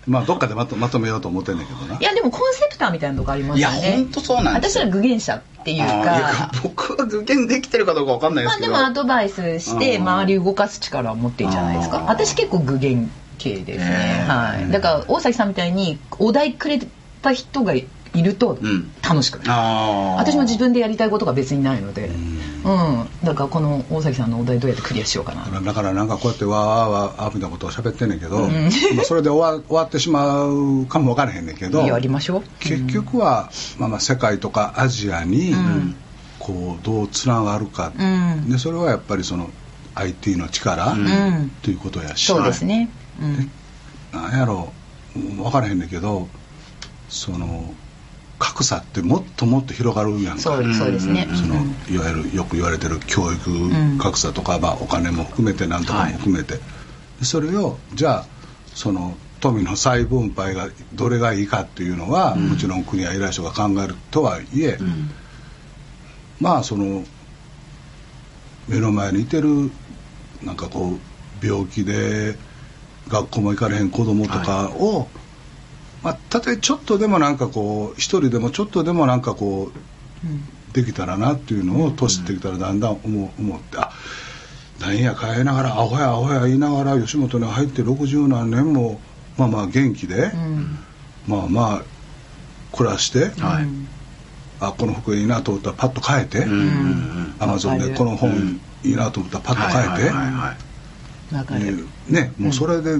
まあどっかでまとまとめようと思ってんねんけどな。いやでもコンセプターみたいなとこありますいやよね本当そうなんですよ。私ら具現者っていうか。僕は具現できてるかどうかわかんないでけど、ますあでもアドバイスしてうん。周りを動かす力を持ってるじゃないですか。私結構具現系ですね。はい。だから大崎さんみたいにお題くれた人がいるとうん。楽しくなる。私も自分でやりたいことが別にないので。うん。だからこの大崎さんのお題どうやってクリアしようかな。だからなんかこうやってわーわーわーみたいなことを喋ってんねんけど、ん。まあそれで終わ終わってしまうかもわからへんねんけどやりましょう結局は、まあ、まあ世界とかアジアに、ん。こうどうつながるか、うん。でそれはやっぱりその IT の力、うん。うんということやし。そうですね。うん。なんやろ分からへんねんけどその格差ってもっともっと広がるやんか。そうそうですね。そのうん。いわゆるよく言われてる教育格差とか、まあ、お金も含めてなんとかも含めて、でそれをじゃあその富の再分配がどれがいいかっていうのは、もちろん国や偉い人が考えるとはいえ、まあその目の前にいてるなんかこう病気で学校も行かれへん子供とかを、まあ、たとえちょっとでもなんかこう一人でもちょっとでもなんかこうできたらなっていうのを年ってきたらだんだん思思ってあなんや変えながらアホやアホや言いながら吉本に入って60何年もまあまあ元気で、うん。まあまあ暮らして、はい。あこの服いいなと思ったらパッと変えて、うん。うんうん。アマゾンでこの本いいなと思ったらパッと変えて、はいはいはいはい。ねもうそれで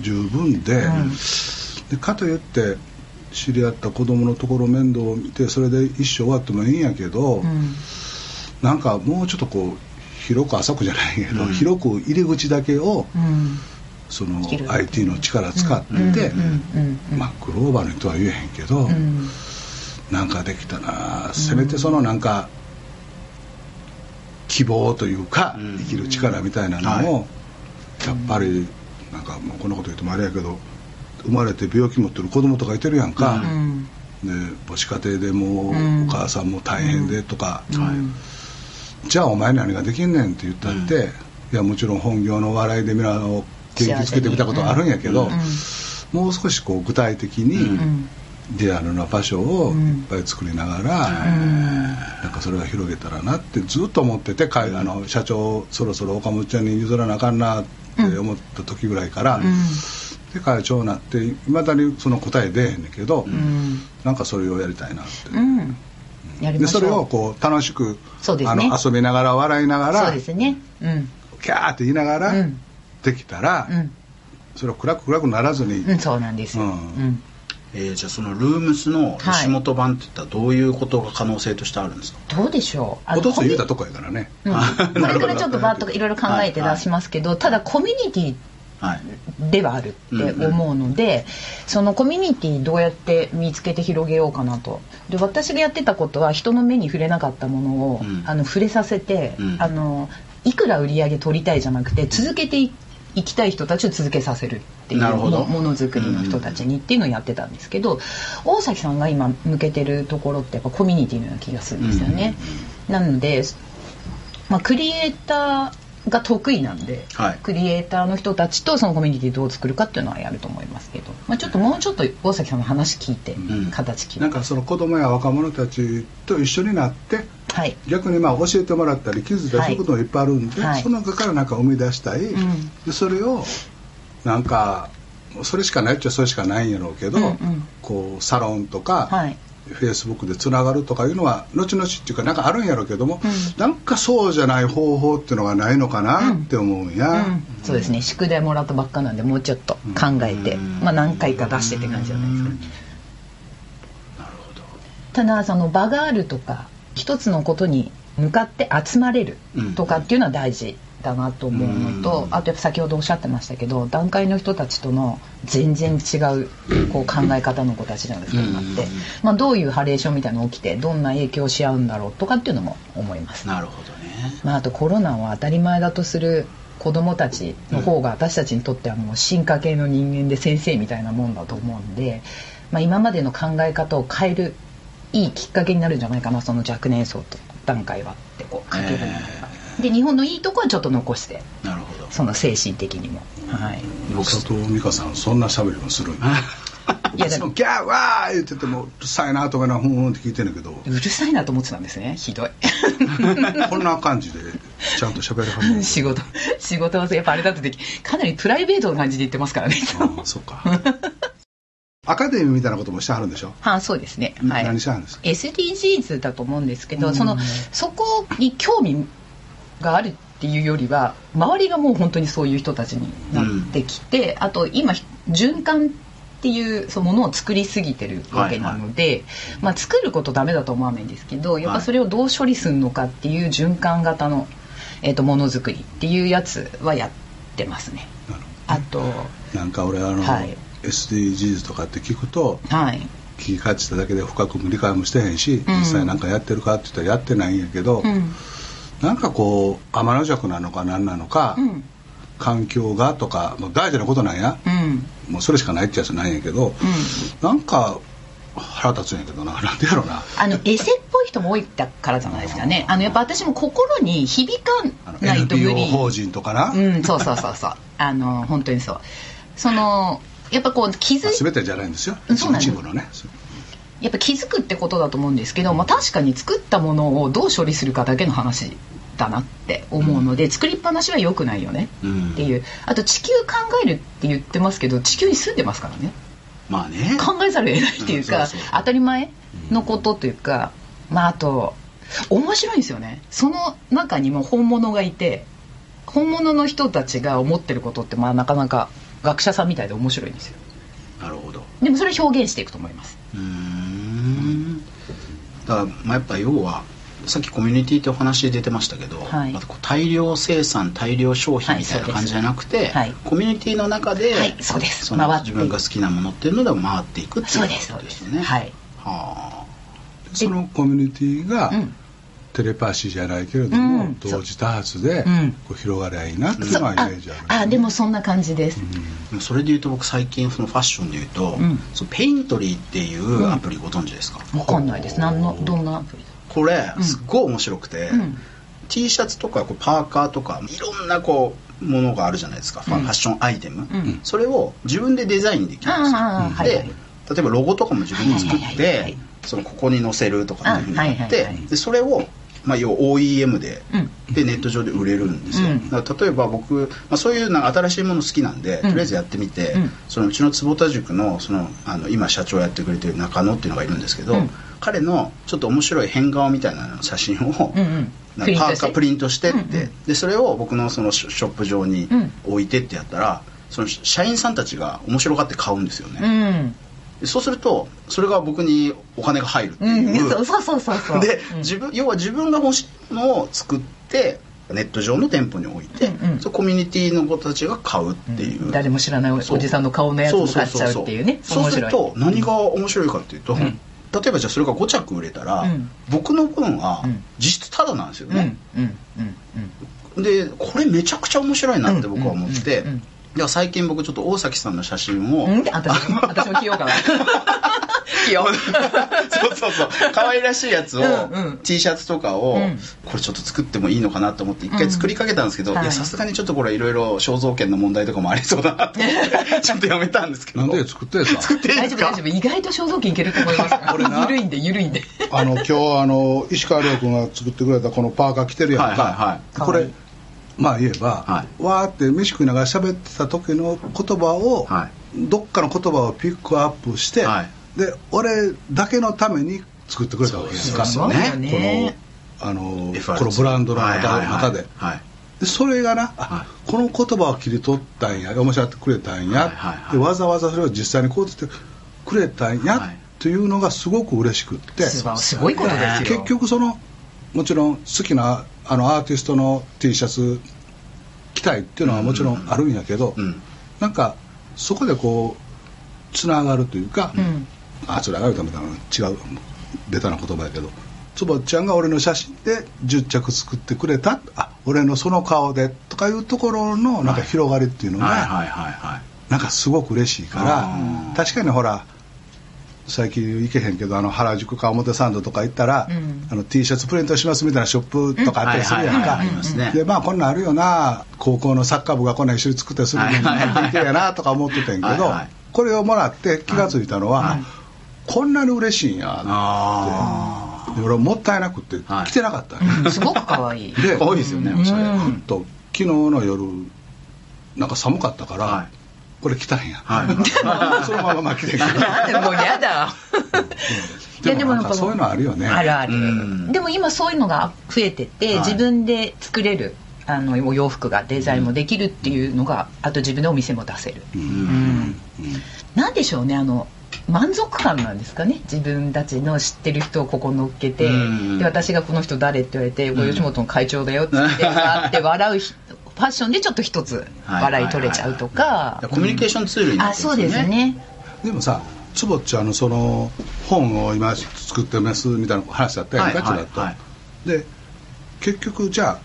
十分で,、うんでかといって知り合った子供のところ面倒を見てそれで一生終わってもいいんやけど、うん。なんかもうちょっとこう広く浅くじゃないけど、うん。広く入り口だけをうん。その IT の力使って、まあグローバルにとは言えへんけど、うんなんかできたな。せめてそのなんか希望というか、うん。生きる力みたいなのを、はやっぱりなんかもうこんなこと言うともあれやけど生まれて病気持ってる子供とかいてるやんか、うん。で母子家庭でもお母さんも大変でとか、うん。じゃあお前何ができんねんって言ったって、いやもちろん本業の笑いでみんなを元気つけてみたことはあるんやけど、うん。もう少しこう具体的に、うん。リアルな場所をうんいっぱい作りながら、なんかそれが広げたらなってずっと思っててあの社長そろそろ岡本ちゃんに譲らなあかんなって思った時ぐらいから、で会長になっていまだにその答え出えへんねんけど、うん。なんかそれをやりたいなって。うん。やりましょでそうれをこう楽しく、そうですね。あの遊びながら笑いながそうらですね。うん。キャーって言いながら、うん。できたら、うん。それは暗く暗くならずに、うんそうなんです。よううん。んえーじゃあそのルームスの吉本版っていったらどういうことが可能性としてあるんですか、どうでしょう。お父さん言うたとこやからね、うん。これからちょっとバッといろいろ考えて出しますけど、ただコミュニティはいではあるって思うので、そのコミュニティどうやって見つけて広げようかなと。で私がやってたことは人の目に触れなかったものを、うん。あの触れさせて、うん。あのいくら売り上げ取りたいじゃなくて続けていいきたい人たちを続けさせるっていうものづくりの人たちにっていうのをやってたんですけど大崎さんが今向けてるところってやっぱコミュニティのような気がするんですよね。なので、まあ、クリエイターが得意なんで、はい。クリエイターの人たちとそのコミュニティどう作るかっていうのはやると思いますけど、まあ、ちょっともうちょっと大崎さんの話聞いて、ん。形聞いて。なんかその子供や若者たちと一緒になってはい。逆にまあ教えてもらったり気づいたりすることもいっぱいあるんで、はい。その中からなんか生み出したい、ん。でそれをなんかそれしかないっちゃそれしかないんやろうけど、うんうん。こうサロンとか、はいフェイスブックでつながるとかいうのは後々っていうかなんかあるんやろうけども、うん。なんかそうじゃない方法っていうのがないのかなって思うんや、うん、そうですね。宿題もらったばっかなんでもうちょっと考えて、うん。まあ、何回か出してって感じじゃないですか、なるほどただその場があるとか一つのことに向かって集まれるとかっていうのは大事だなと思うのと、うん。あとやっぱ先ほどおっしゃってましたけど段階の人たちとの全然違うこう考え方の子たちなんですか今って、うんまあ、どういうハレーションみたいなの起きてどんな影響をし合うんだろうとかっていうのも思います。なるほどね。まあ、あとコロナは当たり前だとする子どもたちの方が私たちにとってはもう進化系の人間で先生みたいなもんだと思うんで、まあ、今までの考え方を変えるいいきっかけになるんじゃないかなその若年層と段階はってこうかけるのが、で日本のいいとこはちょっと残して。なるほど。その精神的にも。はい。佐藤美香さんそんな喋りもするんやいやいつもギャーわー言っててもうるさいなとかなふんふんって聞いてんだけど。うるさいなと思ってたんですね。ひどい。こんな感じでちゃんと喋り始める仕事仕事はやっぱあれだとできかなりプライベートな感じで言ってますからね。ああそうか。アカデミーみたいなこともしてはるんでしょ、は あそうですね。はい。何してはるんですか？SDGs だと思うんですけど、うん。そのそこに興味があるっていうよりは周りがもう本当にそういう人たちになってきて、あと今循環っていうそのものを作りすぎてるわけなので、まあ、作ることダメだと思わないんですけどやっぱそれをどう処理するのかっていう循環型の、えー、とものづくりっていうやつはやってますね。あとなんか俺あの、はい。SDGs とかって聞くとはい。聞き返ってただけで深くも理解もしてへんし、うん。実際なんかやってるかって言ったらやってないんやけど、うんなんかこう天の弱なのか何なのか、うん。環境がとかもう大事なことなんや、うん。もうそれしかないってやつないんやけど、うん。なんか腹立つんやけどな。なんでやろうな。あのエセっぽい人も多いからじゃないですかね。あのやっぱ私も心に響かないと無 NPO 理。法人とかな、うん、そうそうそうそう。あの本当にそう。そのやっぱこう気づい全てじゃないんですよ。うんそうなんです。一部のね。やっぱ気づくってことだと思うんですけど、まあ、確かに作ったものをどう処理するかだけの話だなって思うので、作りっぱなしは良くないよねっていう、あと地球考えるって言ってますけど地球に住んでますからね。まあね。考えざるを得ないっていうか、当たり前のことというか、まああと面白いんですよね。その中にも本物がいて本物の人たちが思ってることってまあなかなか学者さんみたいで面白いんですよ。なるほど。でもそれを表現していくと思います。うーん。だから、まあ、やっぱ要はさっきコミュニティってお話出てましたけど、はい。またこう大量生産大量消費みたいな感じじゃなくて、はい。コミュニティの中で、はいそうです。その回って自分が好きなものっていうので回っていくっていうそうこですそうですとです。よね。はい。はそのコミュニティが、うん。テレパシーじゃないけれども、うん。同時多発でうん。こう広がりゃいいなっていうのはイメージある、ああでもそんな感じです、あそれで言うと僕最近そのファッションで言うと、ん。そのペイントリーっていうアプリご存知ですか、わかんないです。何のどんなアプリだ？これすっごい面白くて、うん。T シャツとかこうパーカーとかいろんなこうものがあるじゃないですか、ファッションアイテム、ん。それを自分でデザインできるんです。よ、ああはい。例えばロゴとかも自分で作ってそのここに載せるとかっていうふうにやって、でそれを、まあ、要は OEM で,、うん。でネット上で売れるんですよ、うん。例えば僕、まあ、そういうなんか新しいもの好きなんで、うん。とりあえずやってみて、うん。そのうちの坪田塾のそのあの今社長やってくれてる中野っていうのがいるんですけど、うん。彼のちょっと面白い変顔みたいなの写真を、うんうん。なんかパーカープリントしてって、でそれを僕のそのショップ上にうん。置いてってやったら、その社員さんたちが面白がって買うんですようね、そうするとそれが僕にお金が入るってういう、んそうそうそうそうそう。で、うん。自分要は自分が欲しいものを作ってネット上の店舗に置いて、うんうん。そうコミュニティの子たちが買うっていう、誰も知らないおじさんの顔のやつも買っちゃうっていうね。そうすると何が面白いかっていうと、ん。例えばじゃあそれが5着売れたら、うん。僕の分はうん。実質タダなんですようんね、うんうんうん。でこれめちゃくちゃ面白いなって僕は思って、うんうんうんでは最近僕ちょっと大崎さんの写真を、うん？私も私も着ようかな。着よう。そうそうそう。可愛らしいやつを、うんうん。T シャツとかを、うん。これちょっと作ってもいいのかなと思って一回作りかけたんですけど、うんはい。いやさすがにちょっとこれいろいろ肖像権の問題とかもありそうだなと思って ちょっとやめたんですけど。なんで作ってんすか？作っていいですか？大丈夫大丈夫。意外と肖像権いけると思います。これな。ゆるいんでゆるいんで。あの今日あの石川遼君が作ってくれたこのパーカー着てるやんか、はいはいはい。これまあ言えば、はわーって飯食いながら喋ってた時の言葉を、はどっかの言葉をピックアップして、はい。で俺だけのために作ってくれたわけですかそうですよね。このあのこのブランドの中,、ではいで。それがな、あはい。この言葉を切り取ったんや面白がってくれたんや、でわざわざそれを実際にこうしてくれたんや、はい。というのがすごく嬉しくって。すごすごいことですよ。結局そのもちろん好きなあのアーティストの T シャツ着たいっていうのはもちろんあるんやけど、うん。なんかそこでこうつながるというか、うん。あつながるためだな違うベタな言葉やけど坪ちゃんが俺の写真で10着作ってくれたあ俺のその顔でとかいうところのなんか広がりっていうのが、はいなんかすごく嬉しいから確かにほら最近行けへんけどあの原宿か表参道とか行ったら、うん。あの T シャツプリントしますみたいなショップとかあったりするやんか。でまあこんなんあるよな。高校のサッカー部がこんなん一緒に作ったりするのにはいはいはいなんてやなとか思ってたんやけどはいはい。これをもらって気が付いたのは、はい。こんなに嬉しいんやあで俺はもったいなくってはい。来てなかったんや。うんすごく可愛い。であ多いですよねおしゃれ。うん。ふっと昨日の夜なんか寒かったから、はいこれ着たんや、はい。そのまままあ着てんけどもうやだ。でもなんいやかそういうのあるよね。あるある。うん。でも今そういうのが増えてて、はい。自分で作れるあのお洋服がデザインもできるっていうのが、あと自分でお店も出せる、うん。うん。なんでしょうねあの満足感なんですかね自分たちの知ってる人をここ乗っけて、うん。で私がこの人誰って言われて「これ吉本の会長だよ」って言って わーって笑うひファッションでちょっと一つ笑い取れちゃうとか。コミュニケーションツールになってあそうですね。でもさ坪ちゃんのその本を今作ってますみたいな話だったやんか、はいはいちらっと、はいで結局じゃあ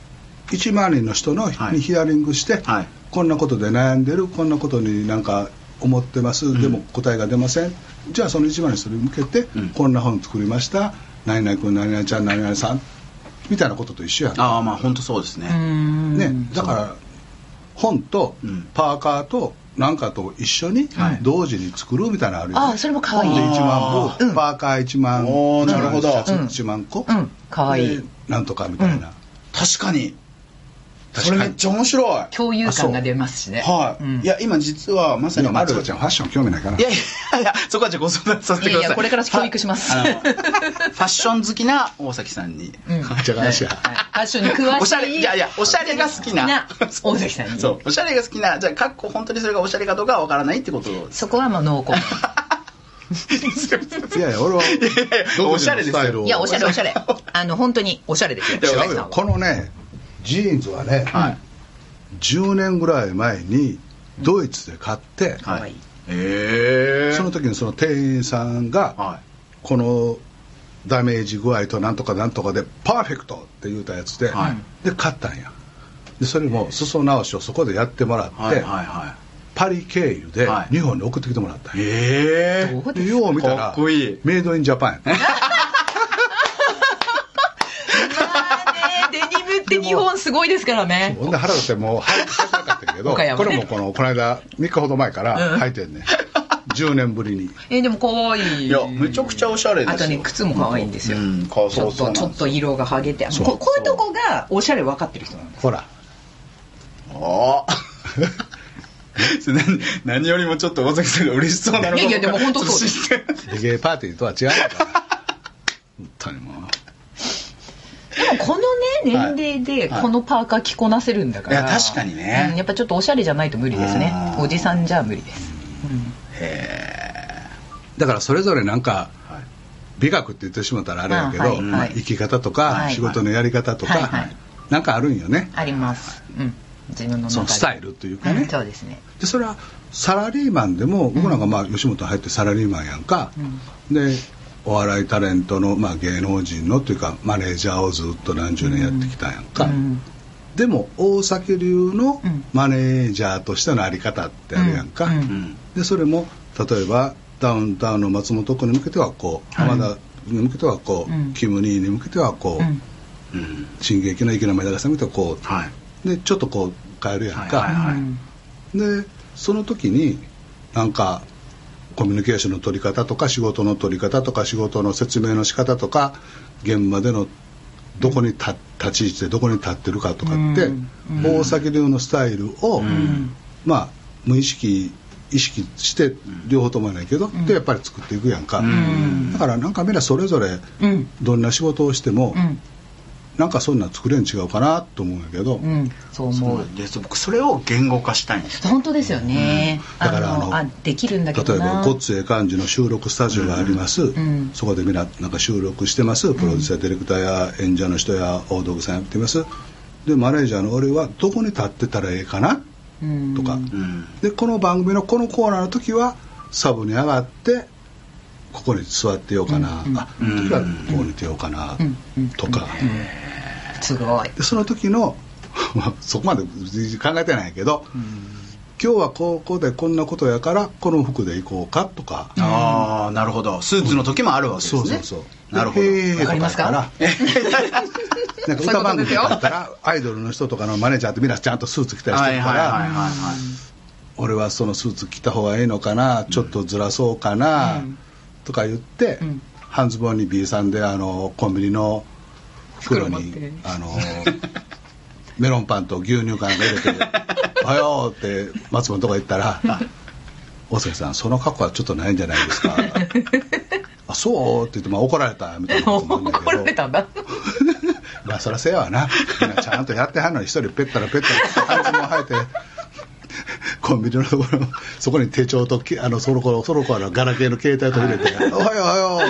1万人の人の、はい。にヒアリングして、はい。こんなことで悩んでるこんなことになんか思ってます、でも答えが出ません。じゃあその1万人それに向けて、うん。こんな本作りました。何々君何々ちゃん何々さんみたいなことと一緒やんああまあ本当そうですね。うん。ね、だから本とうん。パーカーとなんかと一緒にはい。同時に作るみたいなのあるよ、ね。あそれも可愛い。で1あ万部、パーカー1万おーなるほど。シャツうん1万個、うん。可愛い。でなんとかみたいな、確かにそれめっちゃ面白い。共有感が出ますしね。はい、うん。いや今実はまさに今ある松子ちゃん。ファッション興味ないかないやいやいやそこはじゃあご相談させてください。いやいやこれから教育します。ファッション好きな大崎さんに、うん。じゃあ話や、はい。ファッションに詳しいおしゃれいやいやおしゃれが好きな。大関さんに。そうおしゃれが好きなじゃあかっこ本当にそれがおしゃれかどうかはわからないってこと。をそこはまあノーコメンいやいや俺はおしゃれですよ。いやおしゃれおしゃれ。あの本当におしゃれですよ。このねジーンズはね、はい。10年ぐらい前にドイツで買って、かわい。いへえその時にその店員さんが、はこのダメージ具合となんとかなんとかでパーフェクトって言うたやつで、はい。で買ったんや。でそれも裾直しをそこでやってもらって、いはいはい。はパリ経由ではい。日本に送ってきてもらったんいや、へえでよう見たからっこいい。メイドインジャパンやま あねデニムって日本すごいですからね。ほんで腹立ってもう履いてなかったけど、ね。これもこのこの間3日ほど前から履いてんね、10年ぶりに。えーでも可愛い。いやめちゃくちゃおしゃれですよ。あとね靴も可愛いんですよ、うんかちょっとちょっと色が剥げて。そうここういうとこがおしゃれ分かってる人なんですほら。ああ 何何よりもちょっと大崎さんが嬉しそうなのがい。やいやでも本当そうです。レゲエパーティーとは違うから本当にもうでもこのねはい年齢ではい。このパーカー着こなせるんだから、いや確かにね。うんやっぱちょっとおしゃれじゃないと無理ですね。うん。おじさんじゃ無理です、へだからそれぞれなんかえ、はい。美学って言ってしまったらあれやけど、あはいまあはい生き方とか、はい仕事のやり方とか、はいはい。なんかあるんよね。あります。うん。自分のそのスタイルというかね、うんそうですね。でそれはサラリーマンでも僕なんかまあ吉本入ってサラリーマンやんか、でお笑いタレントの、まあ、芸能人のというかマネージャーをずっと何十年やってきたやんか、うん。でも大崎流のうん。マネージャーとしてのあり方ってあるやんか、うん。うん。でそれも例えばダウンタウンの松本君に向けてはこうはい。浜田に向けてはこう、うん。キム・ニーに向けてはこう、うん。うん進撃の池の前田さんに向けてはこう、はい。でちょっとこう変えるやんか、はいはい。うん。でその時になんかコミュニケーションの取り方とか仕事の取り方とか仕事の説明の仕方とか現場でのどこに立立ち位置でどこに立ってるかとかって、うん。大崎流のスタイルを、ん。まあ無意識意識して両方ともやないけど、でやっぱり作っていくやんか、ん。だからなんかみんなそれぞれうん。どんな仕事をしても、うんなんかそんなん作れん違うかなと思うんやけど、うんそう思そううです。僕それを言語化したいんです。本当ですよね、うん。だからあのあできるんだけど例えなば「ごっつええ感じ」の収録スタジオがあります、んそこでみんななんか収録してます。プロデューサーディレクターや演者の人や大道具さんやってます。でマネージャーの俺はどこに立ってたらええかな？うん。とか、うん。でこの番組のこのコーナーの時はサブに上がってここに座ってようかな、うんあこの時はここにいてようかな、うんうん。とか、すごい。でその時の まあそこまで考えてないけど、今日はここでこんなことやからこの服で行こうかとか、ああなるほど。スーツの時もあるわけですね、そうそうそう。なるほど。でへーわかりますか？なんか歌番組だったらアイドルの人とかのマネージャーってみんなちゃんとスーツ着たりしてはいるから、俺はそのスーツ着た方がいいのかなちょっとずらそうかな、うん。とか言って、うん。半ズボンに B さんであのコンビニの袋にあのメロンパンと牛乳かなんか入れて「おはよう」って松本のとこ行ったら「大崎さんその格好はちょっとないんじゃないですか」あそうって言って、まあ、怒られたみたいなこともあるんだけど。怒られたんだ。まあそらせやわな。ちゃんとやってはんのに一人ペッタラペッタラ半ズボン履いてコンビニのところそこに手帳ときあのその頃その頃のガラケーの携帯と入れて「おはようおはよう」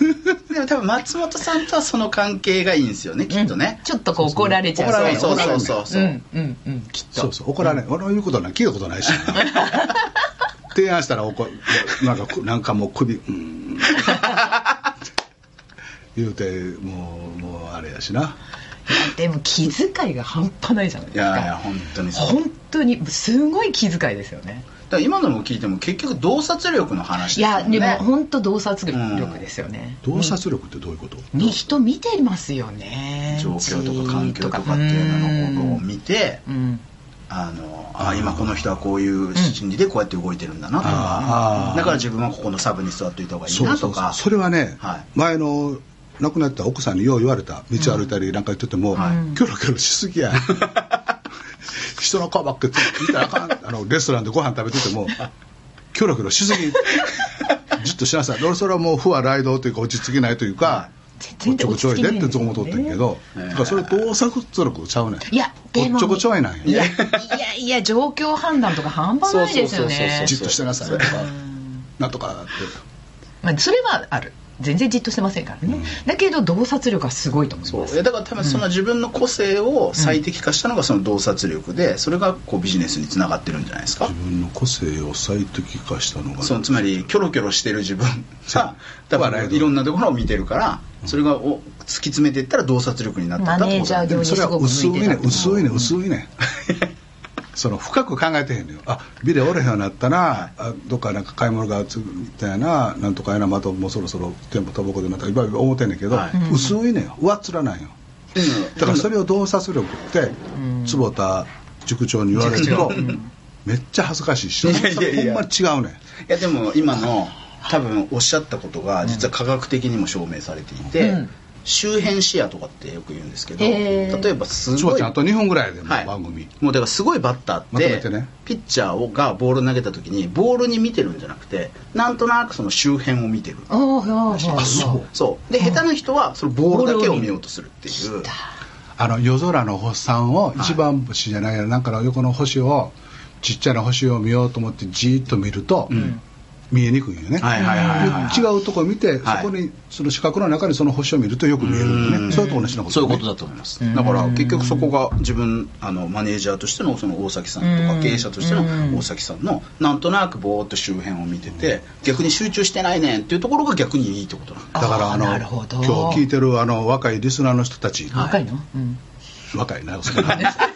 でも多分松本さんとはその関係がいいんですよねきっとね、ちょっとこう怒られちゃうそう怒られるそうそうそう、うんうんうんきっと。そうそう怒られない、俺の言うことない聞いたことないし。提案したら怒なんかくなんかもう首うーん。言うてもうもうあれやしな。でも気遣いが半端ないじゃないいですか。やいや本当にそう。本当にすごい気遣いですよねだから今のも聞いても結局洞察力の話いやですもんねでも本当洞察力ですよね、洞察力ってどういうこと、に人見てますよね。状況とか環境とかっていうのを見てうん。あのあ今この人はこういう心理でこうやって動いてるんだなとか、だから自分はここのサブに座っておいた方がいいそうそうそう。なとかそれはね、はい。前の亡くなった奥さんによう言われた。道歩いたりなんか言ってても、はい。キョロキョロしすぎや 人の顔ばっかり見たらあかん。あのレストランでご飯食べててもキョロキョロしすぎじっとしなさい。俺それはもう負は雷動というか落ち着きないというか、全然おっちょこちょいでって落ち着きない思っとってんけど、ね。だからそれ洞察力ちゃうねん。いやでもおっちょこちょいなんやいやいやいや状況判断とか半端ないですよそうそうそうねそうじっとしてなさいとかなんとかって。まあそれはある全然じっとしてませんからね、だけど洞察力はすごいと思います。そう。えだから多分その自分の個性を最適化したのがその洞察力でそれがこうビジネスにつながってるんじゃないですか？自分の個性を最適化したのがそのつまりキョロキョロしてる自分が多分いろんなところを見てるからそれがお突き詰めていったら洞察力になったってことマネージャー業にそれは薄いね薄いねうん薄いね その深く考えてへんのよ。あビデおれへんようになったな、あどっかなんか買い物がついたやな。なんとかやなまたもうそろそろ店舗タバコでまたいっぱい思ってんねんけど、はい。薄いねん。よ上っ面なんよ。だからそれを洞察力って坪田塾長に言われるとめっちゃ恥ずかしいしいやいやいや。ほんまに違うねん。いやでも今の多分おっしゃったことが実は科学的にも証明されていて、うん周辺視野とかってよく言うんですけど例えばすごい坪ちゃんあと2分ぐらいでもうはい、番組、もうだからすごいバッターってまとめてね。ピッチャーをがボール投げた時にボールに見てるんじゃなくてなんとなくその周辺を見てる。おおおおあそう。そう。で下手な人はそのボールだけを見ようとするっていう。あの夜空の星さんを一番星じゃないやなんかの横の星をちっちゃな星を見ようと思ってじーっと見ると、ん見えにくいよね、はいはいはいはい。違うところ見て、はい。そこにその四角の中にその星を見るとよく見えるんでうん。ねそれと同じなこと、ね、そういうことだと思います。だから結局そこが自分あのマネージャーとしてのその大崎さんとかうん。経営者としての大崎さんのなんとなくぼーっと周辺を見てて逆に集中してないねんっていうところが逆にいいってことなんだだからあの今日聞いてるあの若いリスナーの人たち、若いの、うん。若いなそれ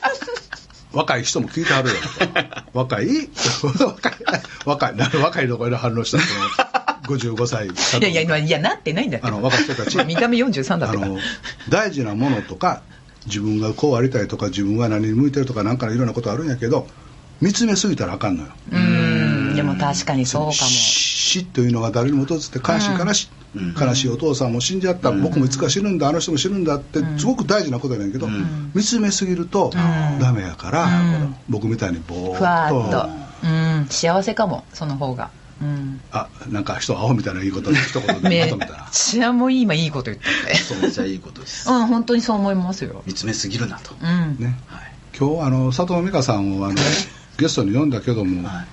若い人も聞いてはるよ 若い？若い。若い。な若いところで反応したって55歳い。やいやいやいやなってないんだって。あの若い人たち。見た目43だって。からあの大事なものとか自分がこうありたいとか自分が何に向いてるとかなんかいろんなことあるんやけど見つめすぎたらあかんのよ。うーん。でも確かにそうかも。死というのが誰にも訪れて悲しい悲しい、うん悲しいお父さんも死んじゃった、僕もいつか死ぬんだ。あの人も死ぬんだってすごく大事なことなんやけど、ん。見つめすぎるとダメやから、うん。僕みたいにぼふわーっと。ーっと。うん。幸せかもその方が。うん。あなんか人アホみたいないいことで一言でめ っまとめた。らちゃもう今いいこと言ったねそうめっちゃいいことです。うん本当にそう思いますよ。見つめすぎるなと、うん。ね。はい今日あの佐藤美香さんをあの ゲストに呼んだけども、はい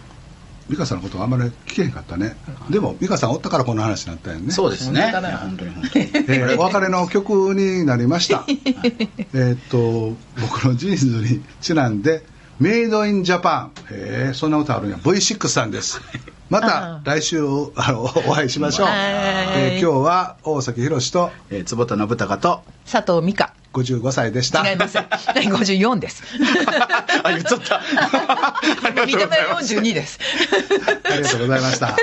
美香さんのことはあんまり聞けへんかったね、でも美香さんおったからこの話になったよね。そうですね。本当に本当に。えーお別れの曲になりました。えーっと僕のジーンズにちなんで「メイドインジャパン」へえそんな歌あるんや。V6 さんです。また来週あのお会いしましょう、はい。えー今日は大崎宏とえー坪田信孝と佐藤美香55歳でした。違います。54です。あ言っちゃった。見た目は42です。ありがとうございました